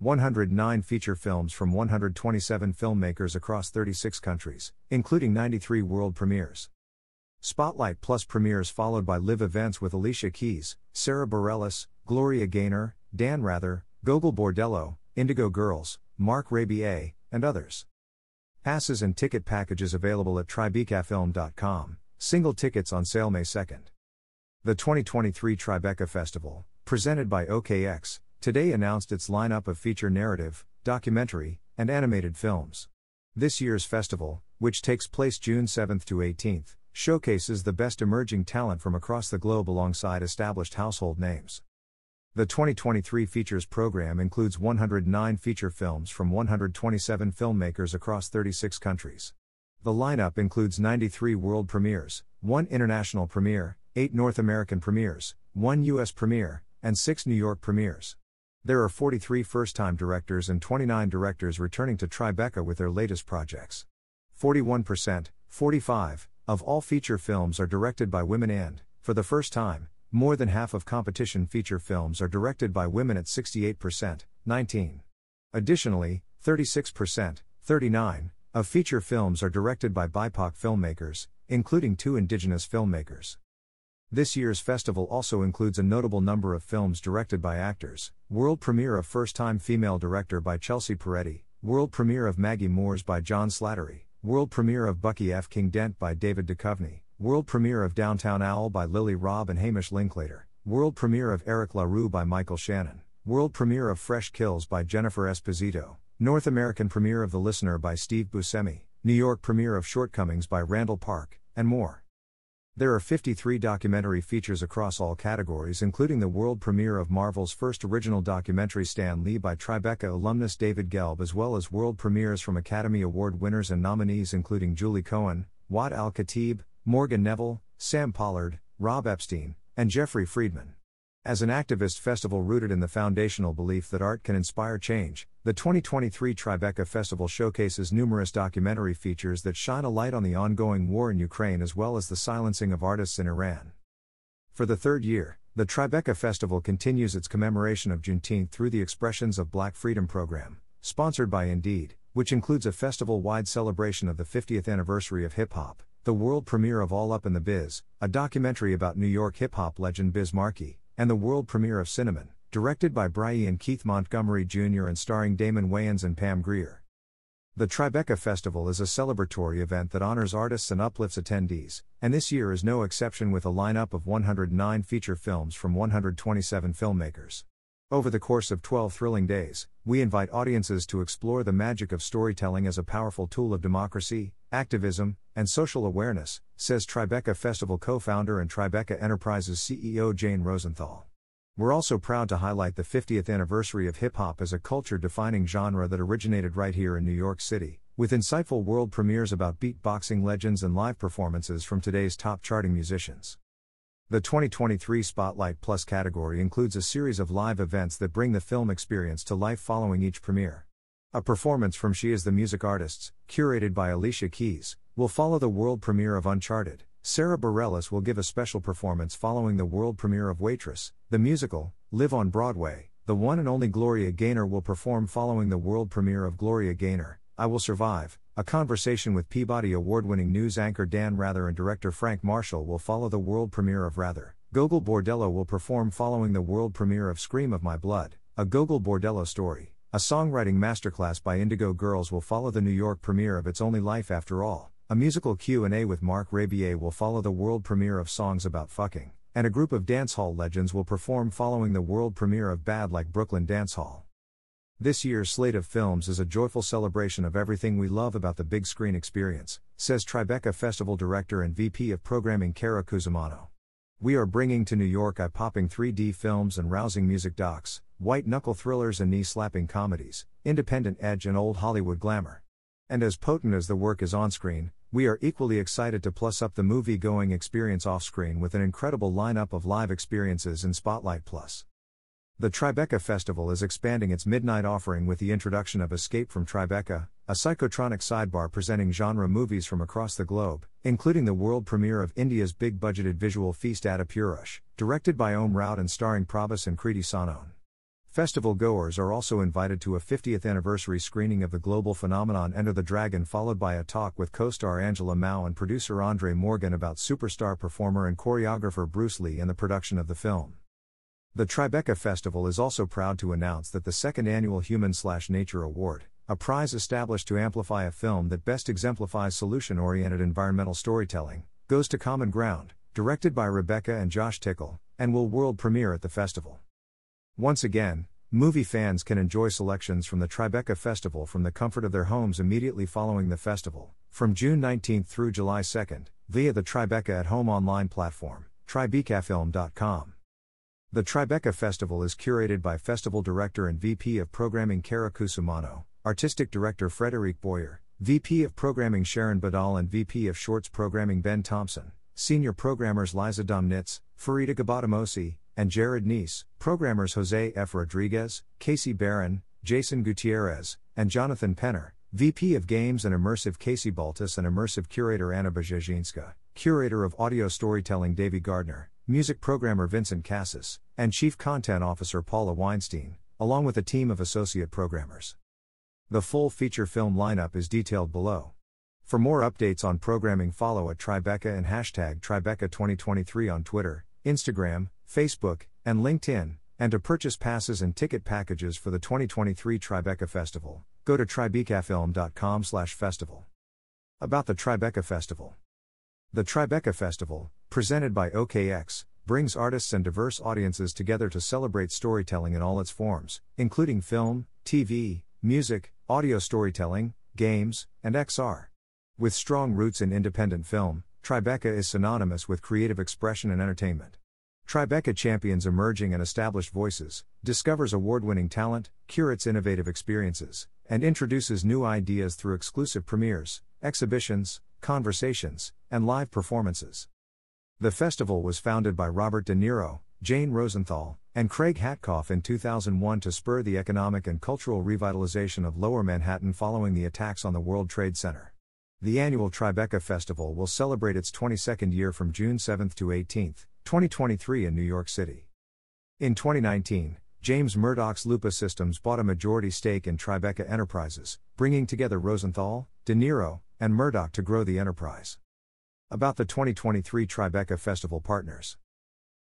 109 feature films from 127 filmmakers across 36 countries, including 93 world premieres. Spotlight Plus premieres followed by live events with Alicia Keys, Sarah Bareilles, Gloria Gaynor, Dan Rather, Gogol Bordello, Indigo Girls, Marc Rebillet, and others. Passes and ticket packages available at tribecafilm.com. Single tickets on sale May 2nd. The 2023 Tribeca Festival, presented by OKX, today announced its lineup of feature narrative, documentary, and animated films. This year's festival, which takes place June 7th to 18th, showcases the best emerging talent from across the globe alongside established household names. The 2023 Features program includes 109 feature films from 127 filmmakers across 36 countries. The lineup includes 93 world premieres, 1 international premiere, 8 North American premieres, 1 US premiere, and 6 New York premieres. There are 43 first time directors and 29 directors returning to Tribeca with their latest projects. 41%, 45, of all feature films are directed by women and, for the first time, more than half of competition feature films are directed by women at 68%, 19. Additionally, 36%, 39, of feature films are directed by BIPOC filmmakers, including two indigenous filmmakers. This year's festival also includes a notable number of films directed by actors world premiere of First Time Female Director by Chelsea Peretti, world premiere of Maggie Moores by John Slattery, world premiere of Bucky F. King Dent by David Duchovny, World premiere of Downtown Owl by Lily Rabe and Hamish Linklater. World premiere of Eric LaRue by Michael Shannon. World premiere of Fresh Kills by Jennifer Esposito. North American premiere of The Listener by Steve Buscemi. New York premiere of Shortcomings by Randall Park, and more. There are 53 documentary features across all categories, including the world premiere of Marvel's first original documentary Stan Lee by Tribeca alumnus David Gelb, as well as world premieres from Academy Award winners and nominees including Julie Cohen, Waad al-Kateab, Morgan Neville, Sam Pollard, Rob Epstein, and Jeffrey Friedman. As an activist festival rooted in the foundational belief that art can inspire change, the 2023 Tribeca Festival showcases numerous documentary features that shine a light on the ongoing war in Ukraine as well as the silencing of artists in Iran. For the third year, the Tribeca Festival continues its commemoration of Juneteenth through the Expressions of Black Freedom program, sponsored by Indeed, which includes a festival wide celebration of the 50th anniversary of hip hop the world premiere of All Up in the Biz, a documentary about New York hip hop legend Biz Markie, and the world premiere of Cinnamon, directed by Brian Keith Montgomery Jr. and starring Damon Wayans and Pam Grier. The Tribeca Festival is a celebratory event that honors artists and uplifts attendees, and this year is no exception with a lineup of 109 feature films from 127 filmmakers. Over the course of 12 thrilling days, we invite audiences to explore the magic of storytelling as a powerful tool of democracy, activism, and social awareness, says Tribeca Festival co founder and Tribeca Enterprises CEO Jane Rosenthal. We're also proud to highlight the 50th anniversary of hip hop as a culture defining genre that originated right here in New York City, with insightful world premieres about beatboxing legends and live performances from today's top charting musicians. The 2023 Spotlight Plus category includes a series of live events that bring the film experience to life following each premiere. A performance from She is the Music Artists, curated by Alicia Keys, will follow the world premiere of Uncharted. Sarah Bareilles will give a special performance following the world premiere of Waitress, the musical, live on Broadway. The one and only Gloria Gaynor will perform following the world premiere of Gloria Gaynor, I Will Survive, a conversation with Peabody Award winning news anchor Dan Rather and director Frank Marshall will follow the world premiere of Rather. Gogol Bordello will perform following the world premiere of Scream of My Blood, a Gogol Bordello story. A songwriting masterclass by Indigo Girls will follow the New York premiere of It's Only Life After All. A musical Q&A with Marc Rebillet will follow the world premiere of Songs About Fucking, and a group of dancehall legends will perform following the world premiere of Bad Like Brooklyn Dancehall. This year's slate of films is a joyful celebration of everything we love about the big screen experience, says Tribeca Festival Director and VP of Programming Kara Cusumano. We are bringing to New York eye popping 3D films and rousing music docs, white knuckle thrillers and knee slapping comedies, independent edge and old Hollywood glamour. And as potent as the work is on screen, we are equally excited to plus up the movie going experience off screen with an incredible lineup of live experiences in Spotlight Plus. The Tribeca Festival is expanding its midnight offering with the introduction of Escape from Tribeca, a psychotronic sidebar presenting genre movies from across the globe, including the world premiere of India's big budgeted visual feast Adipurush, directed by Om Raut and starring Prabhas and Kriti Sanon. Festival goers are also invited to a 50th anniversary screening of the global phenomenon Enter the Dragon, followed by a talk with co star Angela Mao and producer Andre Morgan about superstar performer and choreographer Bruce Lee and the production of the film. The Tribeca Festival is also proud to announce that the second annual Human Slash Nature Award, a prize established to amplify a film that best exemplifies solution oriented environmental storytelling, goes to Common Ground, directed by Rebecca and Josh Tickle, and will world premiere at the festival. Once again, movie fans can enjoy selections from the Tribeca Festival from the comfort of their homes immediately following the festival, from June 19 through July 2, via the Tribeca at Home online platform, tribecafilm.com. The Tribeca Festival is curated by Festival Director and VP of Programming Kara Cusumano, Artistic Director Frederic Boyer, VP of Programming Sharon Badal, and VP of Shorts Programming Ben Thompson, Senior Programmers Liza Domnitz, Faridah Gbadamosi, and Jarod Neece, programmers Jose F. Rodriguez, Casey Barron, Jason Gutierrez, and Jonathan Penner, VP of Games and Immersive Casey Baltus and Immersive Curator Anna Bajezhinska, Curator of Audio Storytelling Davy Gardner, Music Programmer Vincent Cassis, and Chief Content Officer Paula Weinstein, along with a team of associate programmers. The full feature film lineup is detailed below. For more updates on programming, follow at Tribeca and hashtag Tribeca2023 on Twitter, Instagram, Facebook, and LinkedIn, and to purchase passes and ticket packages for the 2023 Tribeca Festival, go to tribecafilm.com/festival. About the Tribeca Festival. The Tribeca Festival, presented by OKX, brings artists and diverse audiences together to celebrate storytelling in all its forms, including film, TV, music, audio storytelling, games, and XR. With strong roots in independent film, Tribeca is synonymous with creative expression and entertainment. Tribeca champions emerging and established voices, discovers award winning talent, curates innovative experiences, and introduces new ideas through exclusive premieres, exhibitions, conversations, and live performances. The festival was founded by Robert De Niro, Jane Rosenthal, and Craig Hatkoff in 2001 to spur the economic and cultural revitalization of Lower Manhattan following the attacks on the World Trade Center. The annual Tribeca Festival will celebrate its 22nd year from June 7 to 18, 2023 in New York City. In 2019, James Murdoch's Lupa Systems bought a majority stake in Tribeca Enterprises, bringing together Rosenthal, De Niro, and Murdoch to grow the enterprise. About the 2023 Tribeca Festival partners.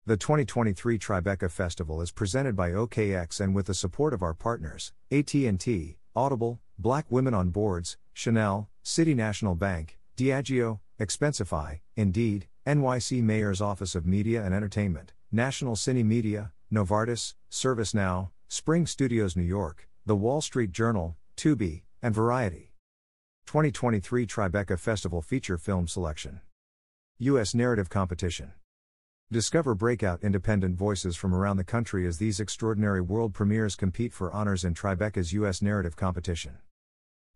The 2023 Tribeca Festival is presented by OKX and with the support of our partners, AT&T, Audible, Black Women on Boards, Chanel, City National Bank, Diageo, Expensify, Indeed, NYC Mayor's Office of Media and Entertainment, National Cine Media, Novartis, ServiceNow, Spring Studios New York, The Wall Street Journal, Tubi, and Variety. 2023 Tribeca Festival Feature Film Selection. U.S. Narrative Competition. Discover breakout independent voices from around the country as these extraordinary world premieres compete for honors in Tribeca's U.S. Narrative Competition.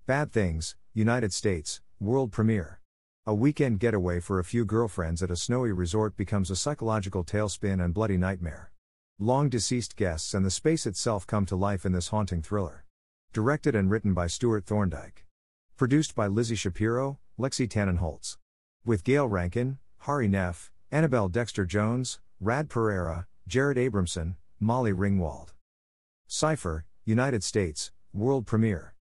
Bad Things, United States, World Premiere. A weekend getaway for a few girlfriends at a snowy resort becomes a psychological tailspin and bloody nightmare. Long deceased guests and the space itself come to life in this haunting thriller. Directed and written by Stewart Thorndike. Produced by Lizzie Shapiro, Lexi Tannenholtz. With Gayle Rankin, Hari Nef, Annabelle Dexter Jones, Rad Pereira, Jared Abrahamson, Molly Ringwald. Cypher, United States, world premiere.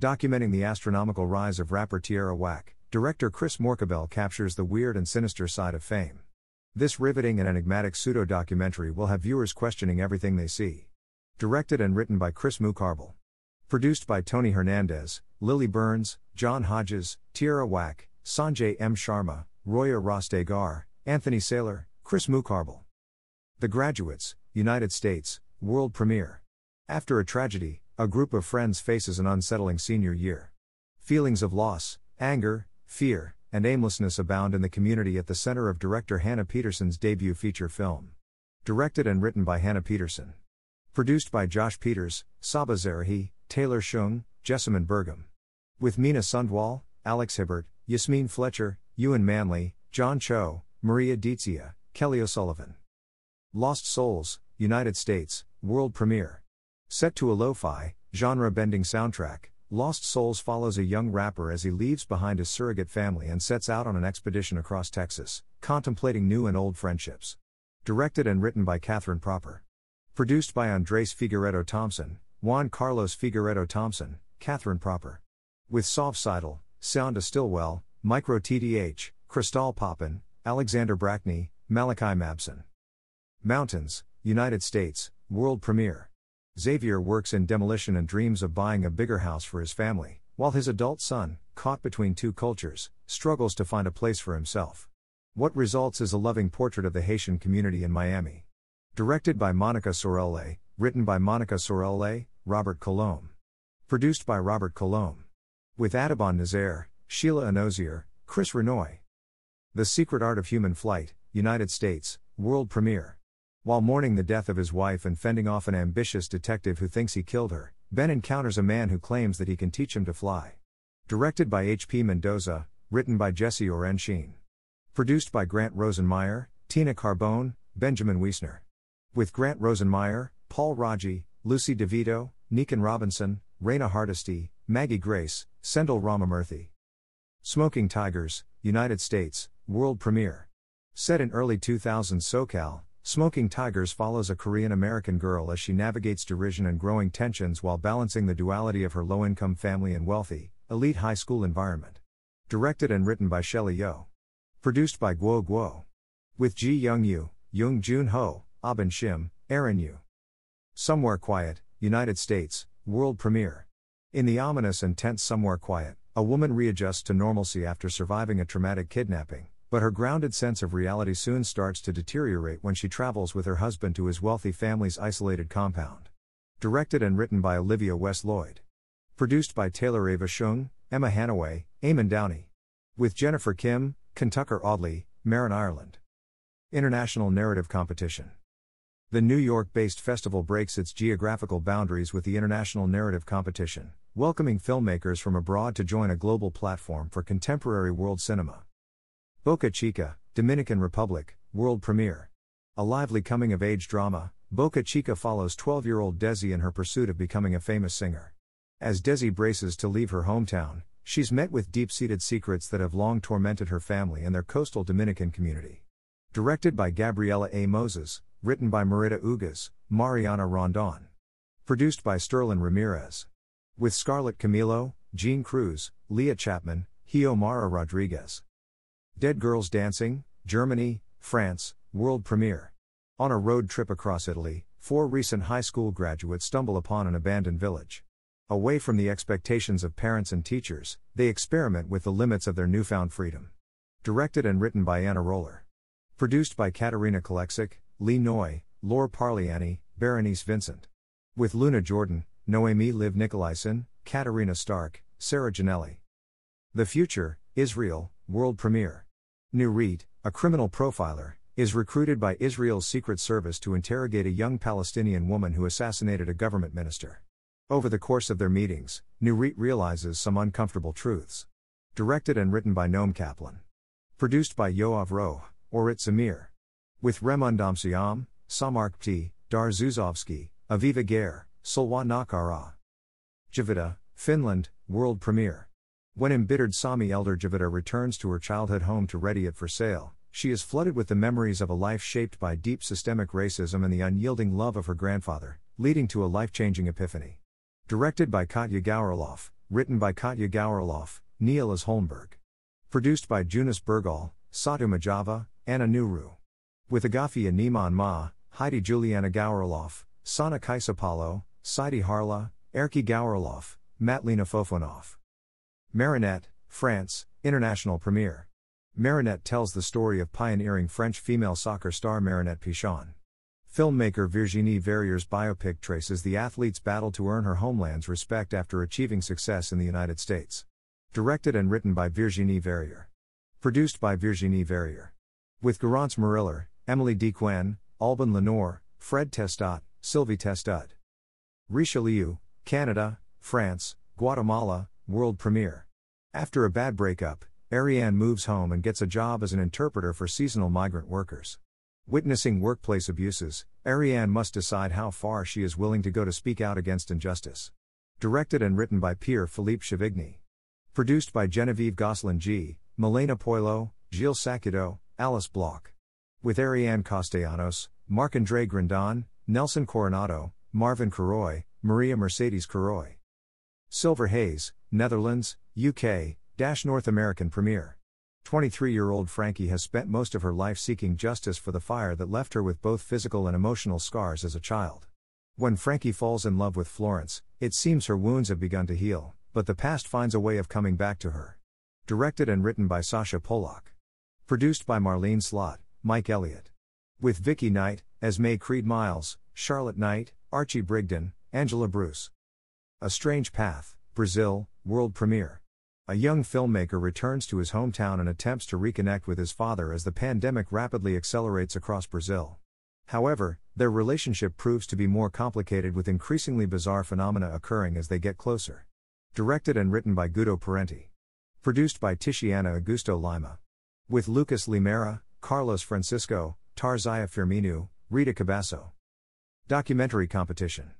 Documenting the astronomical rise of rapper Tierra Whack, Director Chris Moukarbel captures the weird and sinister side of fame. This riveting and enigmatic pseudo documentary will have viewers questioning everything they see. Directed and written by Chris Moukarbel. Produced by Tony Hernandez, Lily Burns, John Hodges, Tierra Whack, Sanjay M. Sharma, Roya Rastegar, Anthony Saylor, Chris Moukarbel. The Graduates, United States, world premiere. After a tragedy, a group of friends faces an unsettling senior year. Feelings of loss, anger, fear, and aimlessness abound in the community at the center of director Hannah Peterson's debut feature film. Directed and written by Hannah Peterson. Produced by Josh Peters, Saba Zarahi, Taylor Shung, Jessamine Burgum. With Mina Sundwall, Alex Hibbert, Yasmin Fletcher, Ewan Manley, John Cho, Maria Dizzia, Kelly O'Sullivan. Lost Souls, United States, world premiere. Set to a lo fi, genre bending soundtrack, Lost Souls follows a young rapper as he leaves behind his surrogate family and sets out on an expedition across Texas, contemplating new and old friendships. Directed and written by Catherine Proper. Produced by Andres Figueredo Thompson, Juan Carlos Figueredo Thompson, Catherine Proper. With Sov Seidel, Sounda Stillwell, Micro TDH, Cristal Poppin, Alexander Brackney, Malachi Mabson. Mountains, United States, world premiere. Xavier works in demolition and dreams of buying a bigger house for his family, while his adult son, caught between two cultures, struggles to find a place for himself. What results is a loving portrait of the Haitian community in Miami. Directed by Monica Sorelle, written by Monica Sorelle, Robert Colombe. Produced by Robert Colombe. With Atibon Nazaire, Sheila Anozier, Chris Renoy. The Secret Art of Human Flight, United States, world premiere. While mourning the death of his wife and fending off an ambitious detective who thinks he killed her, Ben encounters a man who claims that he can teach him to fly. Directed by H.P. Mendoza, written by Jesse Oren Sheen. Produced by Grant Rosenmeyer, Tina Carbone, Benjamin Wiesner. With Grant Rosenmeyer, Paul Raci, Lucy DeVito, Nikan Robinson, Raina Hardesty, Maggie Grace, Sendhil Ramamurthy. Smoking Tigers, United States, world premiere. Set in early 2000s SoCal, Smoking Tigers follows a Korean American girl as she navigates derision and growing tensions while balancing the duality of her low income family and wealthy, elite high school environment. Directed and written by Shelley Yeoh. Produced by Guo Guo. With Ji Young Yu, Jung Jun Ho, Abin Shim, Aaron Yu. Somewhere Quiet, United States, world premiere. In the ominous and tense Somewhere Quiet, a woman readjusts to normalcy after surviving a traumatic kidnapping, but her grounded sense of reality soon starts to deteriorate when she travels with her husband to his wealthy family's isolated compound. Directed and written by Olivia West Lloyd. Produced by Taylor Ava Shung, Emma Hanaway, Eamon Downey. With Jennifer Kim, Kentucker Audley, Marin Ireland. International Narrative Competition. The New York based festival breaks its geographical boundaries with the International Narrative Competition, welcoming filmmakers from abroad to join a global platform for contemporary world cinema. Boca Chica, Dominican Republic, world premiere. A lively coming of age drama, Boca Chica follows 12 year old Desi in her pursuit of becoming a famous singer. As Desi braces to leave her hometown, She's met with deep seated secrets that have long tormented her family and their coastal Dominican community. Directed by Gabriela A. Moses, written by Marita Ugas, Mariana Rondon. Produced by Sterling Ramirez. With Scarlett Camilo, Jean Cruz, Leah Chapman, Hiomara Rodriguez. Dead Girls Dancing, Germany, France, world premiere. On a road trip across Italy, four recent high school graduates stumble upon an abandoned village. Away from the expectations of parents and teachers, they experiment with the limits of their newfound freedom. Directed and written by Anna Roller. Produced by Katerina Kalexic, Lee Noy, Laura Parliani, Berenice Vincent. With Luna Jordan, Noemi Liv Nicolaisen, Katerina Stark, Sarah Janelli. The Future, Israel, world premiere. Nurit, a criminal profiler, is recruited by Israel's Secret Service to interrogate a young Palestinian woman who assassinated a government minister. Over the course of their meetings, Nurit realizes some uncomfortable truths. Directed and written by Noam Kaplan. Produced by Yoav Roeh, Orit Zamir. With Remon Damsiam, Samark Pti, Dar Zuzovsky, Aviva Ger, Solwa Nakara. Javita, Finland, world premiere. When embittered Sami elder Javita returns to her childhood home to ready it for sale, she is flooded with the memories of a life shaped by deep systemic racism and the unyielding love of her grandfather, leading to a life changing epiphany. Directed by Katja Gauriloff, written by Katja Gauriloff, Niels Holmberg. Produced by Jonas Bergal, Satu Majava, Anna Nuru. With Agafia Niman Ma, Heidi Juliana Gawriloff, Sana Kaisapalo, Saidi Harla, Erki Gawriloff, Matlina Fofonov. Marinette, France, international premiere. Marinette tells the story of pioneering French female soccer star Marinette Pichon. Filmmaker Virginie Verrier's biopic traces the athlete's battle to earn her homeland's respect after achieving success in the United States. Directed and written by Virginie Verrier. Produced by Virginie Verrier. With Garance Marillier, Emilie Dequenne, Alban Lenoir, Fred Testot, Sylvie Testud. Richelieu, Canada, France, Guatemala, world premiere. After a bad breakup, Ariane moves home and gets a job as an interpreter for seasonal migrant workers. Witnessing workplace abuses, Ariane must decide how far she is willing to go to speak out against injustice. Directed and written by Pier-Philippe Chevigny. Produced by Genevieve Gosselin G., Milena Poilo, Gilles Sacudo, Alice Bloch. With Ariane Castellanos, Marc Andre Grondin, Nelson Coronado, Marvin Carroy, Maria Mercedes Carroy. Silver Haze, Netherlands, UK, North American premiere. 23 year old Frankie has spent most of her life seeking justice for the fire that left her with both physical and emotional scars as a child. When Frankie falls in love with Florence, it seems her wounds have begun to heal, but the past finds a way of coming back to her. Directed and written by Sacha Polak. Produced by Marlene Slott, Mike Elliott. With Vicky Knight, Esme Creed Miles, Charlotte Knight, Archie Brigden, Angela Bruce. A Strange Path, Brazil, world premiere. A young filmmaker returns to his hometown and attempts to reconnect with his father as the pandemic rapidly accelerates across Brazil. However, their relationship proves to be more complicated with increasingly bizarre phenomena occurring as they get closer. Directed and written by Guto Parente. Produced by Tiziana Augusto Lima. With Lucas Limeira, Carlos Francisco, Tarzaya Firmino, Rita Cabasso. Documentary Competition.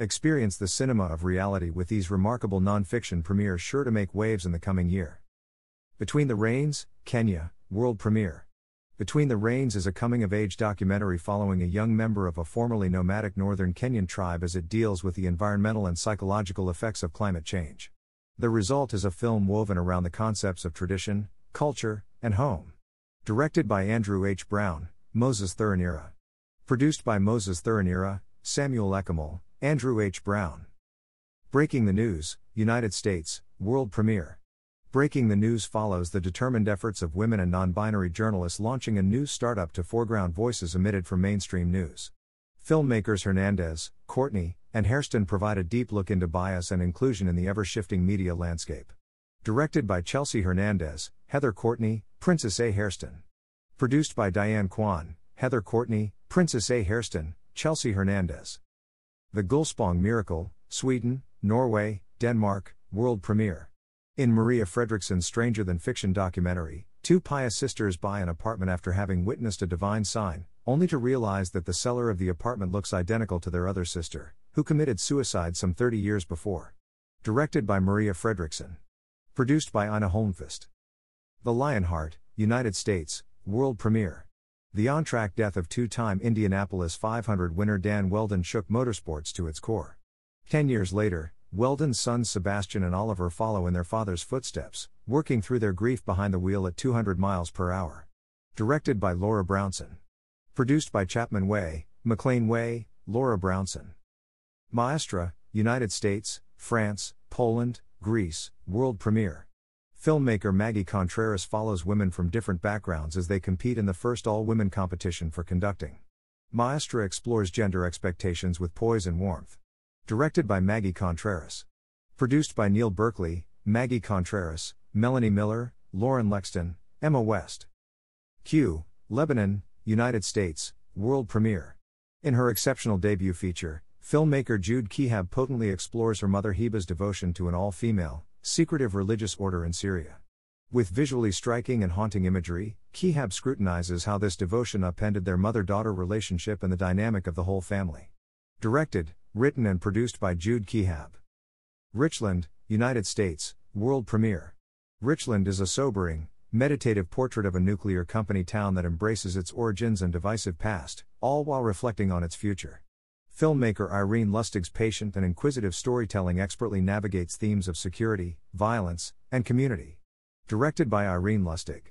Experience the cinema of reality with these remarkable non-fiction premieres sure to make waves in the coming year. Between the Rains, Kenya, world premiere. Between the Rains is a coming of age documentary following a young member of a formerly nomadic northern Kenyan tribe as it deals with the environmental and psychological effects of climate change. The result is a film woven around the concepts of tradition, culture, and home. Directed by Andrew H. Brown, Moses Thuranira. Produced by Moses Thuranira, Samuel Ekamol, Andrew H. Brown. Breaking the News, United States, world premiere. Breaking the News follows the determined efforts of women and non binary journalists launching a news startup to foreground voices omitted from mainstream news. Filmmakers Hernandez, Courtney, and Hairston provide a deep look into bias and inclusion in the ever shifting media landscape. Directed by Chelsea Hernandez, Heather Courtney, Princess A. Hairston. Produced by Diane Kwan, Heather Courtney, Princess A. Hairston, Chelsea Hernandez. The Gullspång Miracle, Sweden, Norway, Denmark, world premiere. In Maria Fredriksson's Stranger Than Fiction documentary, two pious sisters buy an apartment after having witnessed a divine sign, only to realize that the seller of the apartment looks identical to their other sister, who committed suicide some 30 years before. Directed by Maria Fredriksson. Produced by Ina Holmqvist. The Lionheart, United States, world premiere. The on track death of two time Indianapolis 500 winner Dan Wheldon shook motorsports to its core. Ten years later, Wheldon's sons Sebastian and Oliver follow in their father's footsteps, working through their grief behind the wheel at 200 miles per hour. Directed by Laura Brownson. Produced by Chapman Way, Maclain Way, Laura Brownson. Maestra, United States, France, Poland, Greece, world premiere. Filmmaker Maggie Contreras follows women from different backgrounds as they compete in the first all women competition for conducting. Maestra explores gender expectations with poise and warmth. Directed by Maggie Contreras. Produced by Neil Berkeley, Maggie Contreras, Melanie Miller, Lauren Lexton, Emma West. Q, Lebanon, United States, world premiere. In her exceptional debut feature, filmmaker Jude Chehab potently explores her mother Heba's devotion to an all female, Secretive religious order in Syria. With visually striking and haunting imagery, Chehab scrutinizes how this devotion upended their mother daughter relationship and the dynamic of the whole family. Directed, written, and produced by Jude Chehab. Richland, United States, world premiere. Richland is a sobering, meditative portrait of a nuclear company town that embraces its origins and divisive past, all while reflecting on its future. Filmmaker Irene Lustig's patient and inquisitive storytelling expertly navigates themes of security, violence, and community. Directed by Irene Lustig.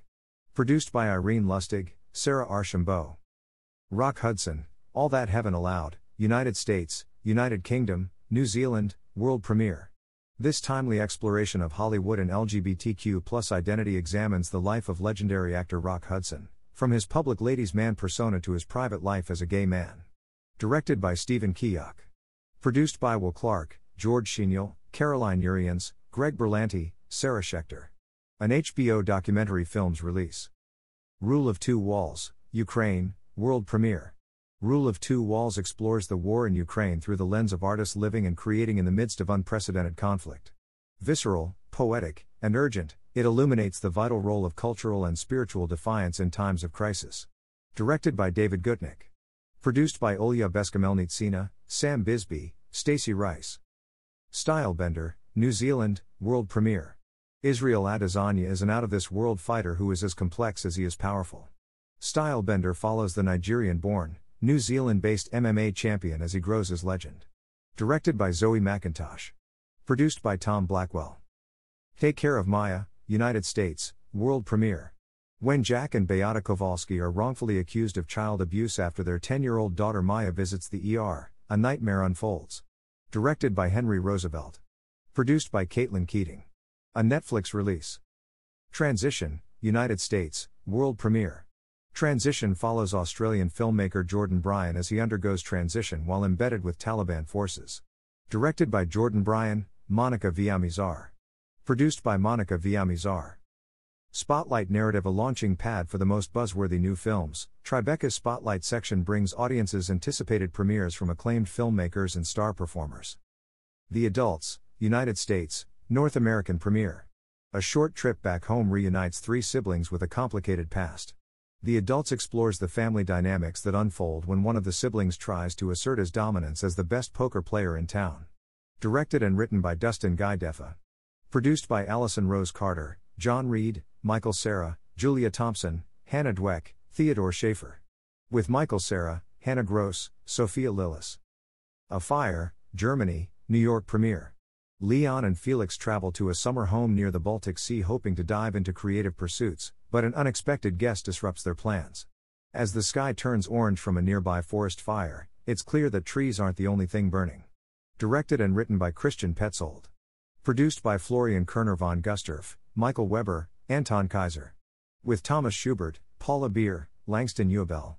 Produced by Irene Lustig, Sarah Archambault. Rock Hudson, All That Heaven Allowed, United States, United Kingdom, New Zealand, world premiere. This timely exploration of Hollywood and LGBTQ plus identity examines the life of legendary actor Rock Hudson, from his public ladies' man persona to his private life as a gay man. Directed by Stephen Keoch. Produced by Will Clark, George Chignell, Caroline Urians, Greg Berlanti, Sarah Schechter. An HBO documentary films release. Rule of Two Walls, Ukraine, world premiere. Rule of Two Walls explores the war in Ukraine through the lens of artists living and creating in the midst of unprecedented conflict. Visceral, poetic, and urgent, it illuminates the vital role of cultural and spiritual defiance in times of crisis. Directed by David Gutnick. Produced by Olya Beskamelnitsina, Sam Bisbee, Stacey Rice. Stylebender, New Zealand, world premiere. Israel Adesanya is an out of this world fighter who is as complex as he is powerful. Stylebender follows the Nigerian born, New Zealand based MMA champion as he grows his legend. Directed by Zoe McIntosh. Produced by Tom Blackwell. Take Care of Maya, United States, world premiere. When Jack and Beata Kowalski are wrongfully accused of child abuse after their 10 year old daughter Maya visits the ER, a nightmare unfolds. Directed by Henry Roosevelt. Produced by Caitlin Keating. A Netflix release. Transition, United States, world premiere. Transition follows Australian filmmaker Jordan Bryan as he undergoes transition while embedded with Taliban forces. Directed by Jordan Bryan, Monica Villamizar. Produced by Monica Villamizar. Spotlight Narrative A launching pad for the most buzzworthy new films, Tribeca's Spotlight section brings audiences anticipated premieres from acclaimed filmmakers and star performers. The Adults, United States, North American premiere. A short trip back home reunites three siblings with a complicated past. The Adults explores the family dynamics that unfold when one of the siblings tries to assert his dominance as the best poker player in town. Directed and written by Dustin Guy Defa. Produced by Allison Rose Carter, John Reed, Michael Cera, Julia Thompson, Hannah Dweck, Theodore Schaefer. With Michael Cera, Hannah Gross, Sophia Lillis. A Fire, Germany, New York premiere. Leon and Felix travel to a summer home near the Baltic Sea hoping to dive into creative pursuits, but an unexpected guest disrupts their plans. As the sky turns orange from a nearby forest fire, it's clear that trees aren't the only thing burning. Directed and written by Christian Petzold. Produced by Florian Koerner von Gustorf, Michael Weber, Anton Kaiser. With Thomas Schubert, Paula Beer, Langston Uibel.